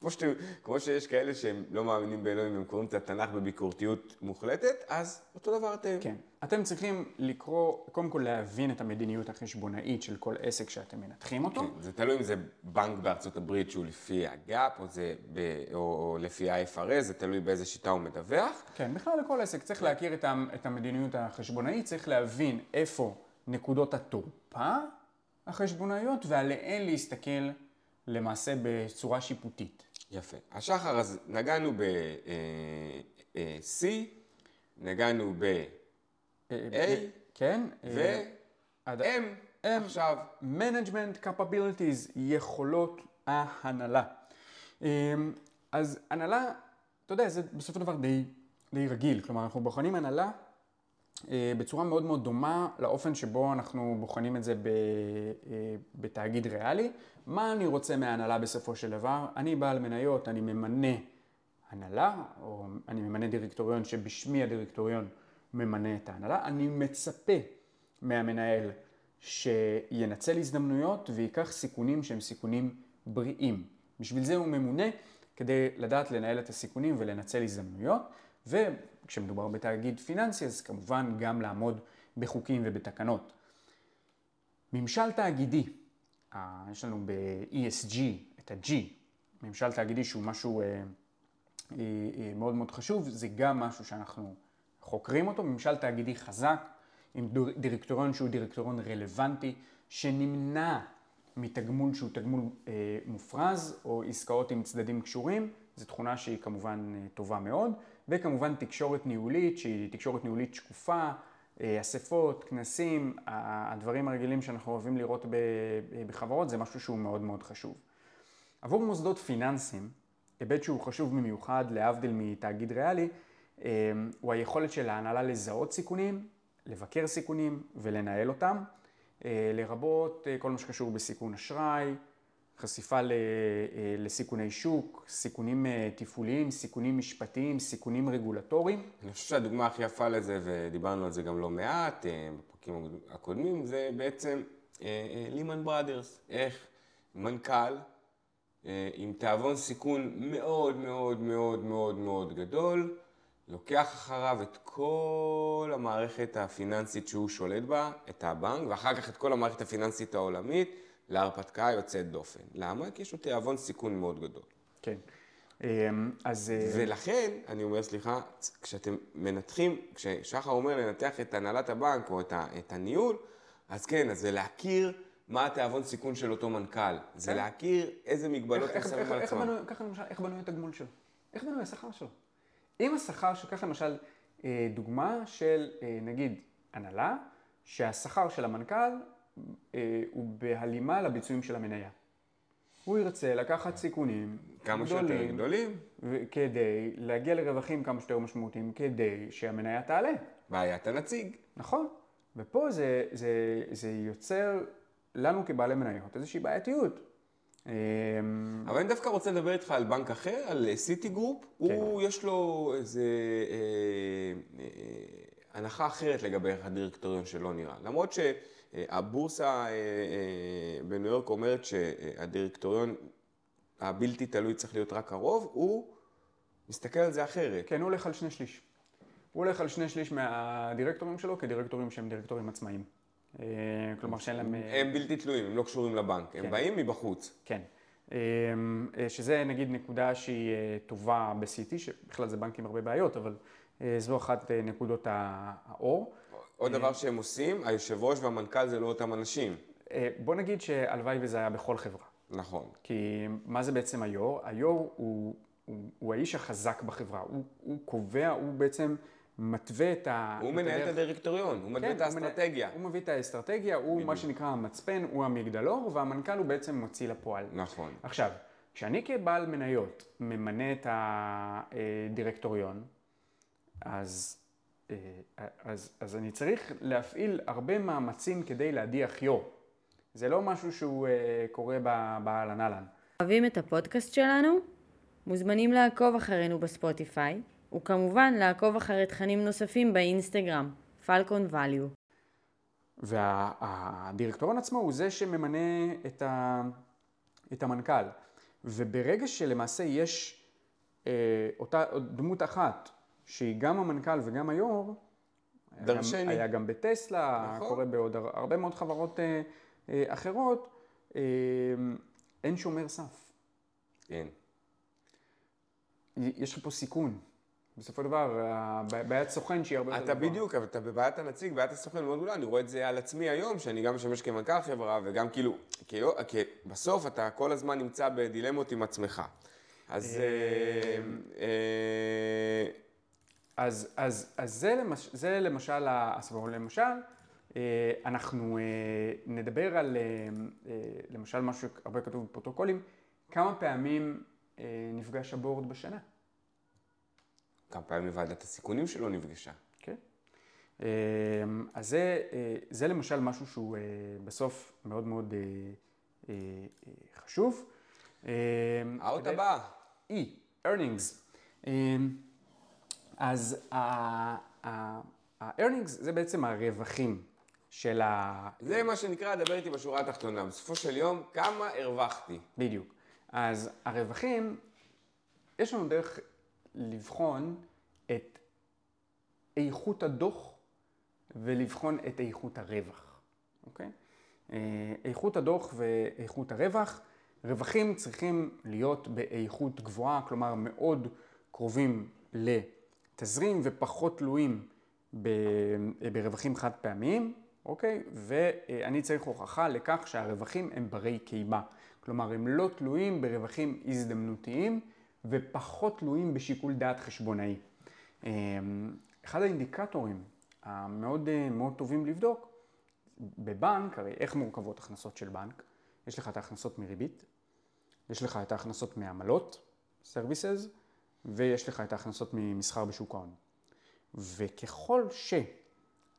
כמו, שאתם, כמו שיש כאלה שהם לא מאמינים באלוהים, הם קוראים את התנ"ך בביקורתיות מוחלטת, אז אותו דבר אתם. כן. אתם צריכים לקרוא, קודם כל להבין את המדיניות החשבונאית של כל עסק שאתם מנתחים אותו. כן, זה תלוי אם זה בנק בארצות הברית שהוא לפי הגאפ, או, זה ב, או, או לפי ה-FRS, זה תלוי באיזה שיטה הוא מדווח. כן, בכלל לכל עסק צריך להכיר את, את המדיניות החשבונאית, צריך להבין איפה נקודות התורפה החשבונאיות ועליהן להסתכל. למעשה בצורה שיפוטית. יפה. השחר, אז נגענו ב-C, אה, אה, נגענו ב-A, כן, ו-M עכשיו. Management Capabilities, יכולות ההנהלה. אז הנהלה, אתה יודע, זה בסופו של דבר די, די רגיל. כלומר, אנחנו בוחנים הנהלה אה, בצורה מאוד מאוד דומה לאופן שבו אנחנו בוחנים את זה אה, בתאגיד ריאלי. מה אני רוצה מההנהלה בסופו של דבר? אני בעל מניות, אני ממנה הנהלה, או אני ממנה דירקטוריון שבשמי הדירקטוריון ממנה את ההנהלה. אני מצפה מהמנהל שינצל הזדמנויות וייקח סיכונים שהם סיכונים בריאים. בשביל זה הוא ממונה, כדי לדעת לנהל את הסיכונים ולנצל הזדמנויות. וכשמדובר בתאגיד פיננסי, אז כמובן גם לעמוד בחוקים ובתקנות. ממשל תאגידי, יש לנו ב-ESG את ה-G, ממשל תאגידי שהוא משהו אה, אה, אה, מאוד מאוד חשוב, זה גם משהו שאנחנו חוקרים אותו, ממשל תאגידי חזק, עם דירקטוריון שהוא דירקטוריון רלוונטי, שנמנע מתגמול שהוא תגמול מופרז, או עסקאות עם צדדים קשורים, זו תכונה שהיא כמובן טובה מאוד. וכמובן תקשורת ניהולית שהיא תקשורת ניהולית שקופה, אה, אספות, כנסים, הדברים הרגילים שאנחנו אוהבים לראות בחברות זה משהו שהוא מאוד מאוד חשוב. עבור מוסדות פיננסיים, היבט שהוא חשוב במיוחד להבדיל מתאגיד ריאלי, אה, הוא היכולת של ההנהלה לזהות סיכונים, לבקר סיכונים ולנהל אותם, אה, לרבות כל מה שקשור בסיכון אשראי, חשיפה אה, לסיכוני שוק, סיכונים אה, תפעוליים, סיכונים משפטיים, סיכונים רגולטוריים. אני חושב שהדוגמה הכי יפה לזה, ודיברנו על זה גם לא מעט אה, בפרקים הקודמים, זה בעצם לימן בראדרס. איך מנכ"ל עם תיאבון סיכון מאוד מאוד מאוד מאוד מאוד גדול, לוקח אחריו את כל המערכת הפיננסית שהוא שולט בה, את הבנק, ואחר כך את כל המערכת הפיננסית העולמית. להרפתקה יוצאת דופן. למה? כי יש לו תיאבון סיכון מאוד גדול. כן. אמ, אז... אה, ולכן, אני אומר, סליחה, כשאתם מנתחים, כששחר אומר לנתח את הנהלת הבנק או את, ה, את הניהול, אז כן, אז זה להכיר מה התיאבון סיכון של אותו מנכ"ל. זה כן. להכיר איזה מגבלות הם שמים על עצמם. איך בנוי התגמול שלו? איך בנוי השכר שלו? אם השכר, ככה למשל, אה, דוגמה של, אה, נגיד, הנהלה, שהשכר של המנכ"ל הוא בהלימה לביצועים של המניה. הוא ירצה לקחת סיכונים כמה גדולים, שיותר גדולים, כדי להגיע לרווחים כמה שיותר משמעותיים, כדי שהמניה תעלה. בעיית הנציג. נכון. ופה זה, זה, זה יוצר לנו כבעלי מניות איזושהי בעייתיות. אמ, אבל אני דווקא רוצה לדבר איתך על בנק אחר, על Citigroup. כן. הוא, יש לו איזה אה, אה, הנחה אחרת לגבי הדירקטוריון שלו נראה. למרות ש... הבורסה אה, אה, בניו יורק אומרת שהדירקטוריון הבלתי תלוי צריך להיות רק הרוב, הוא מסתכל על זה אחרת. כן, הוא הולך על שני שליש. הוא הולך על שני שליש מהדירקטורים שלו כדירקטורים שהם דירקטורים עצמאיים. אה, כלומר שאין להם... הם בלתי תלויים, הם לא קשורים לבנק, הם כן. באים מבחוץ. כן. שזה נגיד נקודה שהיא טובה ב-CT, שבכלל זה בנק עם הרבה בעיות, אבל זו אחת אה, נקודות האור. עוד דבר שהם עושים, היושב ראש והמנכ"ל זה לא אותם אנשים. אה, בוא נגיד שהלוואי וזה היה בכל חברה. נכון. כי מה זה בעצם היו"ר? היו"ר הוא, הוא, הוא האיש החזק בחברה. הוא, הוא קובע, הוא בעצם מתווה את ה... הוא את מנהל את. הדירקטוריון, הוא מתווה כן, את הוא מנהל- האסטרטגיה. הוא מביא את האסטרטגיה, הוא מה שנקרא המצפן, הוא המגדלור, והמנכ"ל הוא בעצם מוציא לפועל. נכון. עכשיו, כשאני כבעל מניות ממנה את הדירקטוריון, אז, אה, אז, אז אני צריך להפעיל הרבה מאמצים כדי להדיח יו"ר. זה לא משהו שהוא אה, קורה באהלן אהלן. אוהבים את הפודקאסט שלנו? מוזמנים לעקוב אחרינו בספוטיפיי, וכמובן לעקוב אחרי תכנים נוספים באינסטגרם, פלקון value. והדירקטוריון עצמו הוא זה שממנה את, ה, את המנכ"ל. וברגע שלמעשה יש אה, אותה דמות אחת, שהיא גם המנכ"ל וגם היו"ר, היה דרשני. היה גם בטסלה, נכון. קורה בעוד הר- הרבה מאוד חברות אה, אה, אחרות, אה, אין שומר סף. כן. יש לך פה סיכון. בסופו של דבר, בעיית סוכן שהיא הרבה יותר אתה גבוהה. בדיוק, אבל אתה בבעיית הנציג, בעיית הסוכן מאוד גדולה, אני רואה את זה על עצמי היום, שאני גם משמש כמנכ"ל חברה, וגם כאילו, כאילו, כי בסוף אתה כל הזמן נמצא בדילמות עם עצמך. אז... אה, אה, אז, אז, אז זה, למש, זה למשל הסבבה. למשל, אה, אנחנו אה, נדבר על, אה, למשל, משהו שהרבה כתוב בפרוטוקולים, כמה פעמים נפגש הבורד בשנה, כמה פעמים ועדת הסיכונים שלו נפגשה. כן? אז זה, זה למשל משהו שהוא בסוף מאוד מאוד חשוב. האות הבאה. E, earnings. אז ה-earnings זה בעצם הרווחים של ה... זה מה שנקרא, דבר איתי בשורה התחתונה. בסופו של יום, כמה הרווחתי. בדיוק. אז הרווחים, יש לנו דרך לבחון את איכות הדוח ולבחון את איכות הרווח, אוקיי? אה, איכות הדוח ואיכות הרווח, רווחים צריכים להיות באיכות גבוהה, כלומר מאוד קרובים לתזרים ופחות תלויים ב- ברווחים חד פעמיים, אוקיי? ואני צריך הוכחה לכך שהרווחים הם ברי קיבה. כלומר, הם לא תלויים ברווחים הזדמנותיים ופחות תלויים בשיקול דעת חשבונאי. אה, אחד האינדיקטורים המאוד אה, מאוד טובים לבדוק, בבנק, הרי איך מורכבות הכנסות של בנק? יש לך את ההכנסות מריבית, יש לך את ההכנסות מעמלות, services, ויש לך את ההכנסות ממסחר בשוק ההון. וככל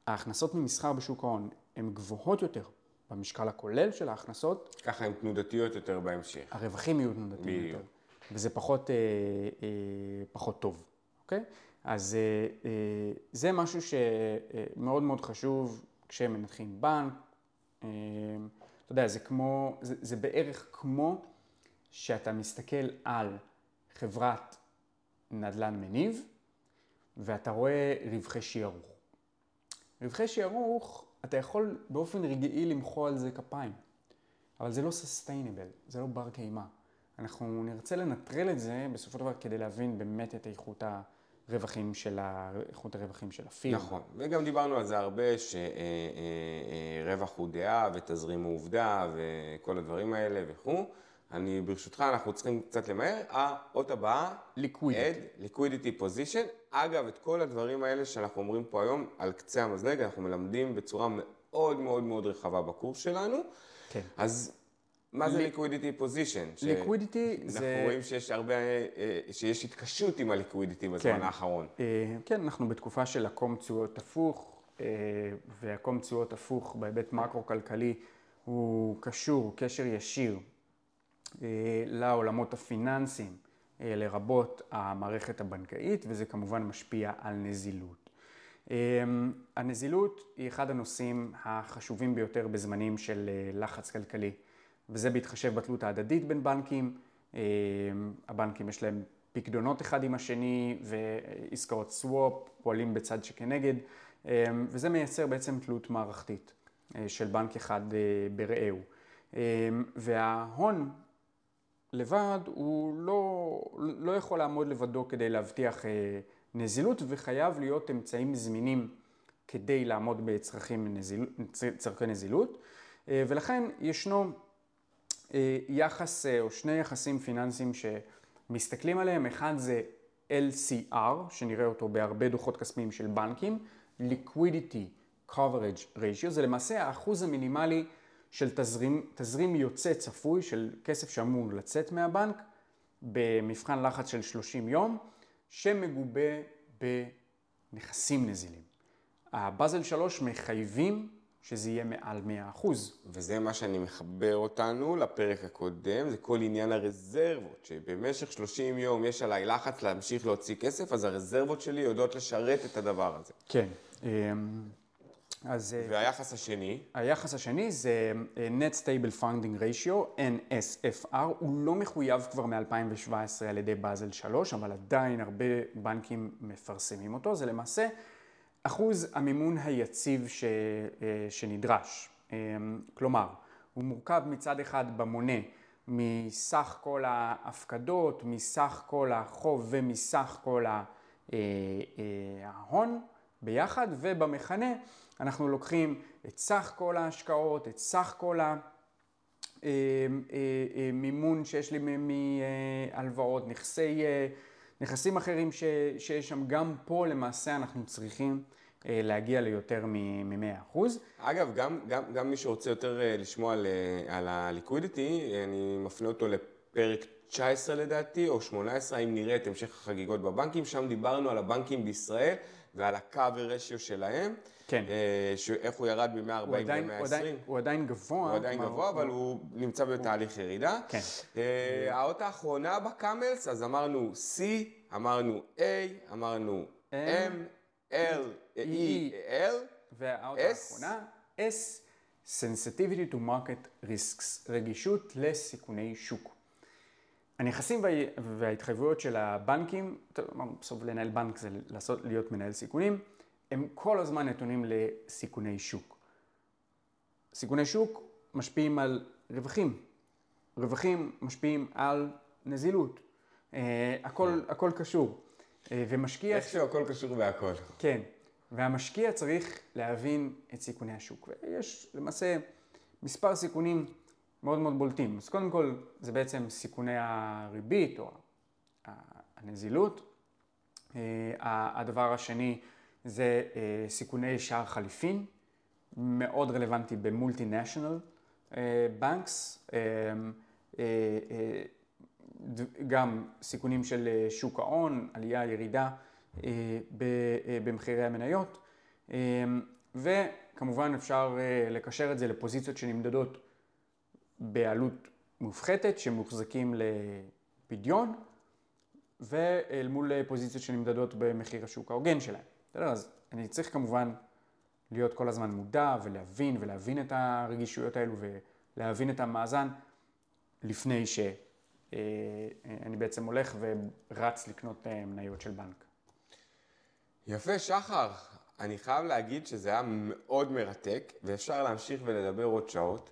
שההכנסות ממסחר בשוק ההון הן גבוהות יותר במשקל הכולל של ההכנסות, ככה הן תנודתיות יותר בהמשך. הרווחים יהיו תנודתיים. יותר, וזה פחות, אה, אה, פחות טוב, אוקיי? אז אה, אה, זה משהו שמאוד מאוד חשוב כשמנתחים בנק. אה, אתה יודע, זה כמו, זה, זה בערך כמו שאתה מסתכל על חברת נדל"ן מניב, ואתה רואה רווחי שערוך. רווחי שערוך, אתה יכול באופן רגעי למחוא על זה כפיים. אבל זה לא סוסטיינבל, זה לא בר קיימא. אנחנו נרצה לנטרל את זה בסופו של דבר כדי להבין באמת את איכות הרווחים של, ה... איכות הרווחים של הפירמה. נכון, וגם דיברנו על זה הרבה, שרווח הוא דעה ותזרים הוא עובדה וכל הדברים האלה וכו'. אני, ברשותך, אנחנו צריכים קצת למהר. האות הבאה, Liquidity. Liquidity position. אגב, את כל הדברים האלה שאנחנו אומרים פה היום, על קצה המזלג, אנחנו מלמדים בצורה מאוד מאוד מאוד רחבה בקורס שלנו. כן. אז מה זה liquidity position? ש- Liquidity אנחנו זה- רואים שיש הרבה, אה, שיש התקשות עם ה-liquidity בזמן כן. האחרון. אה, כן, אנחנו בתקופה של עקום תשואות הפוך, אה, ועקום תשואות הפוך בהיבט מקרו-כלכלי הוא קשור, קשר ישיר לעולמות הפיננסיים, אה, לרבות המערכת הבנקאית, וזה כמובן משפיע על נזילות. אה, הנזילות היא אחד הנושאים החשובים ביותר בזמנים של אה, לחץ כלכלי, וזה בהתחשב בתלות ההדדית בין בנקים הבנקים יש להם פקדונות אחד עם השני ועסקאות סוואפ, פועלים בצד שכנגד, וזה מייצר בעצם תלות מערכתית של בנק אחד ברעהו. וההון לבד הוא לא, לא יכול לעמוד לבדו כדי להבטיח נזילות וחייב להיות אמצעים זמינים כדי לעמוד בצרכים נזיל, נזילות. ולכן ישנו יחס או שני יחסים פיננסיים שמסתכלים עליהם, אחד זה LCR, שנראה אותו בהרבה דוחות כספיים של בנקים, Liquidity Coverage Ratio, זה למעשה האחוז המינימלי של תזרים, תזרים יוצא צפוי, של כסף שאמור לצאת מהבנק, במבחן לחץ של 30 יום, שמגובה בנכסים נזילים. הבאזל 3 מחייבים שזה יהיה מעל 100%. וזה מה שאני מחבר אותנו לפרק הקודם, זה כל עניין הרזרבות, שבמשך 30 יום יש עליי לחץ להמשיך להוציא כסף, אז הרזרבות שלי יודעות לשרת את הדבר הזה. כן. אז... אה, והיחס השני? היחס השני זה אה, Net Stable Funding Ratio, NSFR, הוא לא מחויב כבר מ-2017 על ידי באזל 3, אבל עדיין הרבה בנקים מפרסמים אותו, זה למעשה אחוז המימון היציב ש, אה, שנדרש. כלומר, הוא מורכב מצד אחד במונה מסך כל ההפקדות, מסך כל החוב ומסך כל ההון ביחד, ובמכנה אנחנו לוקחים את סך כל ההשקעות, את סך כל המימון אה, אה, אה, שיש לי מהלוואות, נכסי, נכסים אחרים ש, שיש שם, גם פה למעשה אנחנו צריכים להגיע ליותר מ-100%. אגב, גם, גם, גם מי שרוצה יותר לשמוע על, על הליקווידיטי, אני מפנה אותו לפרק 19 לדעתי, או 18, האם נראה את המשך החגיגות בבנקים, שם דיברנו על הבנקים בישראל ועל ה-cover ratio שלהם. כן. אה, איך הוא ירד מ-140 ל-120. הוא עדיין גבוה. הוא עדיין גבוה, אבל הוא נמצא בתהליך ירידה. כן. אה, האות האחרונה בקאמלס, אז אמרנו C, אמרנו A, אמרנו M, L, E, L, והאות האחרונה S, Sensitivity to Market Risks, רגישות לסיכוני שוק. הנכסים וההתחייבויות של הבנקים, בסוף לנהל בנק זה לעשות, להיות מנהל סיכונים, הם כל הזמן נתונים לסיכוני שוק. סיכוני שוק משפיעים על רווחים, רווחים משפיעים על נזילות, אה, הכל, כן. הכל קשור. אה, ומשקיע... איכשהו הכל קשור בהכל. כן, והמשקיע צריך להבין את סיכוני השוק. ויש למעשה מספר סיכונים מאוד מאוד בולטים. אז קודם כל, זה בעצם סיכוני הריבית או הנזילות. אה, הדבר השני זה אה, סיכוני שער חליפין, מאוד רלוונטי במולטי-נשיונל בנקס, אה, גם סיכונים של שוק ההון, עלייה, ירידה במחירי המניות, וכמובן אפשר לקשר את זה לפוזיציות שנמדדות בעלות מופחתת שמוחזקים לפדיון ואל מול פוזיציות שנמדדות במחיר השוק ההוגן שלהם. בסדר? אז אני צריך כמובן להיות כל הזמן מודע ולהבין ולהבין את הרגישויות האלו ולהבין את המאזן לפני שאני אה, בעצם הולך ורץ לקנות אה, מניות של בנק. יפה, שחר. אני חייב להגיד שזה היה מאוד מרתק, ואפשר להמשיך ולדבר עוד שעות.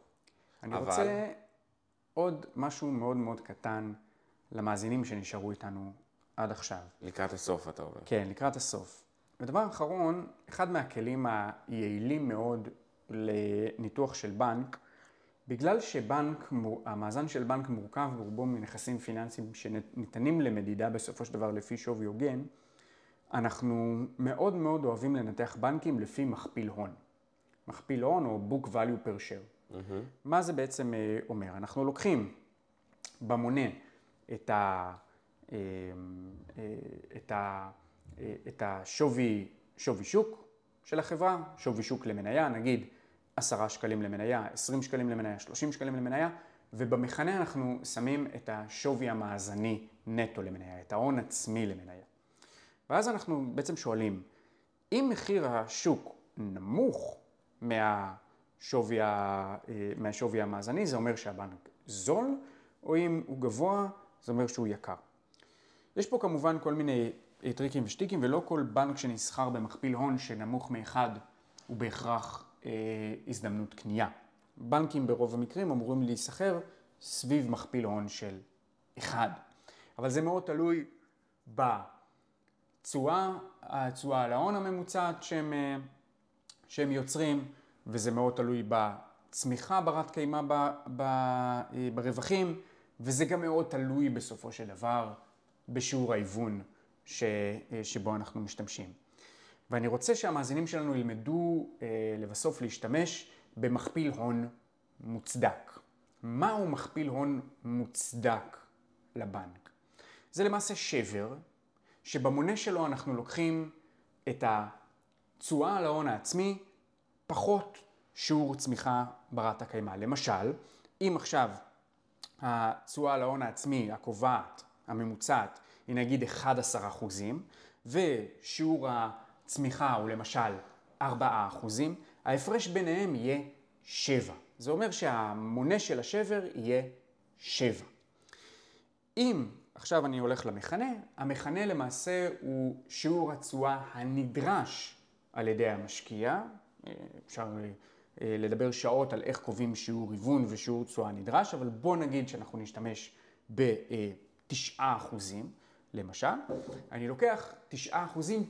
אני אבל... רוצה עוד משהו מאוד מאוד קטן למאזינים שנשארו איתנו עד עכשיו. לקראת הסוף, אתה אומר. כן, לקראת הסוף. ודבר אחרון, אחד מהכלים היעילים מאוד לניתוח של בנק, בגלל שבנק, המאזן של בנק מורכב ברובו מנכסים פיננסיים שניתנים למדידה בסופו של דבר לפי שווי הוגן, אנחנו מאוד מאוד אוהבים לנתח בנקים לפי מכפיל הון. מכפיל הון או book value per share. Mm-hmm. מה זה בעצם אה, אומר? אנחנו לוקחים במונה את, ה, אה, אה, את, ה, את השווי שווי שוק של החברה, שווי שוק למניה, נגיד 10 שקלים למניה, 20 שקלים למניה, 30 שקלים למניה, ובמכנה אנחנו שמים את השווי המאזני נטו למניה, את ההון עצמי למניה. ואז אנחנו בעצם שואלים, אם מחיר השוק נמוך מה... שווי, אה, מהשווי המאזני, זה אומר שהבנק זול, או אם הוא גבוה, זה אומר שהוא יקר. יש פה כמובן כל מיני טריקים ושטיקים, ולא כל בנק שנסחר במכפיל הון שנמוך מאחד הוא בהכרח אה, הזדמנות קנייה. בנקים ברוב המקרים אמורים להיסחר סביב מכפיל הון של אחד. אבל זה מאוד תלוי בתשואה, התשואה על ההון הממוצעת שהם, אה, שהם יוצרים, וזה מאוד תלוי בצמיחה ברת קיימא אה, ברווחים, וזה גם מאוד תלוי בסופו של דבר בשיעור ההיוון ש, אה, שבו אנחנו משתמשים. ואני רוצה שהמאזינים שלנו ילמדו אה, לבסוף להשתמש במכפיל הון מוצדק. מהו מכפיל הון מוצדק לבנק? זה למעשה שבר שבמונה שלו אנחנו לוקחים את התשואה על ההון העצמי פחות שיעור צמיחה ברת הקיימא. למשל, אם עכשיו התשואה על ההון העצמי הקובעת, הממוצעת, היא נגיד 11 אחוזים, ושיעור הצמיחה הוא למשל 4 אחוזים, ההפרש ביניהם יהיה 7. זה אומר שהמונה של השבר יהיה 7. אם עכשיו אני הולך למכנה, המכנה למעשה הוא שיעור התשואה הנדרש על ידי המשקיע, אפשר אה, לדבר שעות על איך קובעים שיעור היוון ושיעור תשואה נדרש, אבל בוא נגיד שאנחנו נשתמש ב-9 אחוזים. למשל, אני לוקח 9%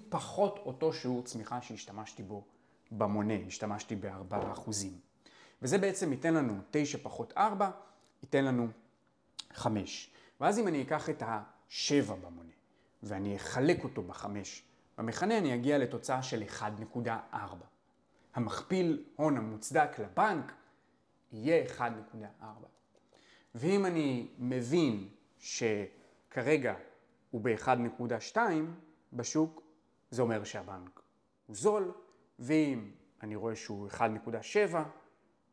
פחות אותו שיעור צמיחה שהשתמשתי בו במונה, השתמשתי ב-4%. וזה בעצם ייתן לנו 9 פחות 4, ייתן לנו 5. ואז אם אני אקח את ה-7 במונה ואני אחלק אותו ב-5 במכנה, אני אגיע לתוצאה של 1.4. המכפיל הון המוצדק לבנק יהיה 1.4. ואם אני מבין שכרגע הוא ב-1.2 בשוק, זה אומר שהבנק הוא זול, ואם אני רואה שהוא 1.7,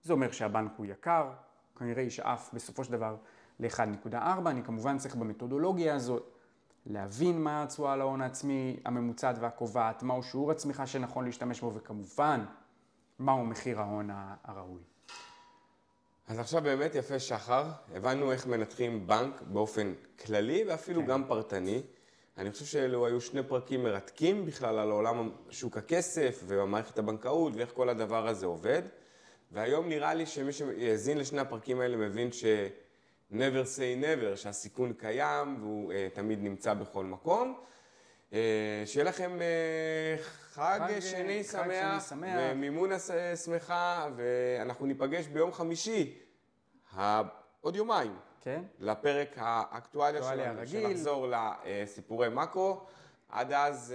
זה אומר שהבנק הוא יקר, כנראה ישאף בסופו של דבר ל-1.4. אני כמובן צריך במתודולוגיה הזאת להבין מה התשואה על ההון העצמי הממוצעת והקובעת, מהו שיעור הצמיחה שנכון להשתמש בו, וכמובן, מהו מחיר ההון הראוי. אז עכשיו באמת יפה שחר, הבנו איך מנתחים בנק באופן כללי ואפילו כן. גם פרטני. אני חושב שאלו היו שני פרקים מרתקים בכלל על עולם שוק הכסף ומערכת הבנקאות ואיך כל הדבר הזה עובד. והיום נראה לי שמי שיאזין לשני הפרקים האלה מבין ש... never say never, שהסיכון קיים והוא uh, תמיד נמצא בכל מקום. Uh, שיהיה לכם uh, חג, חג שני חג שמח, שמח, ומימונה שמחה, ואנחנו ניפגש ביום חמישי, עוד יומיים, כן? לפרק האקטואליה שלנו, הרגיל. שנחזור לסיפורי מאקרו. עד אז...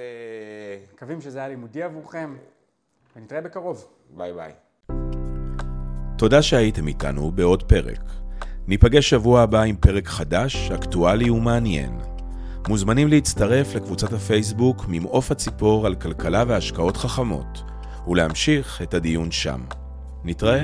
מקווים שזה היה לימודי עבורכם, ונתראה בקרוב. ביי ביי. תודה שהייתם איתנו בעוד פרק. ניפגש שבוע הבא עם פרק חדש, אקטואלי ומעניין. מוזמנים להצטרף לקבוצת הפייסבוק ממעוף הציפור על כלכלה והשקעות חכמות, ולהמשיך את הדיון שם. נתראה.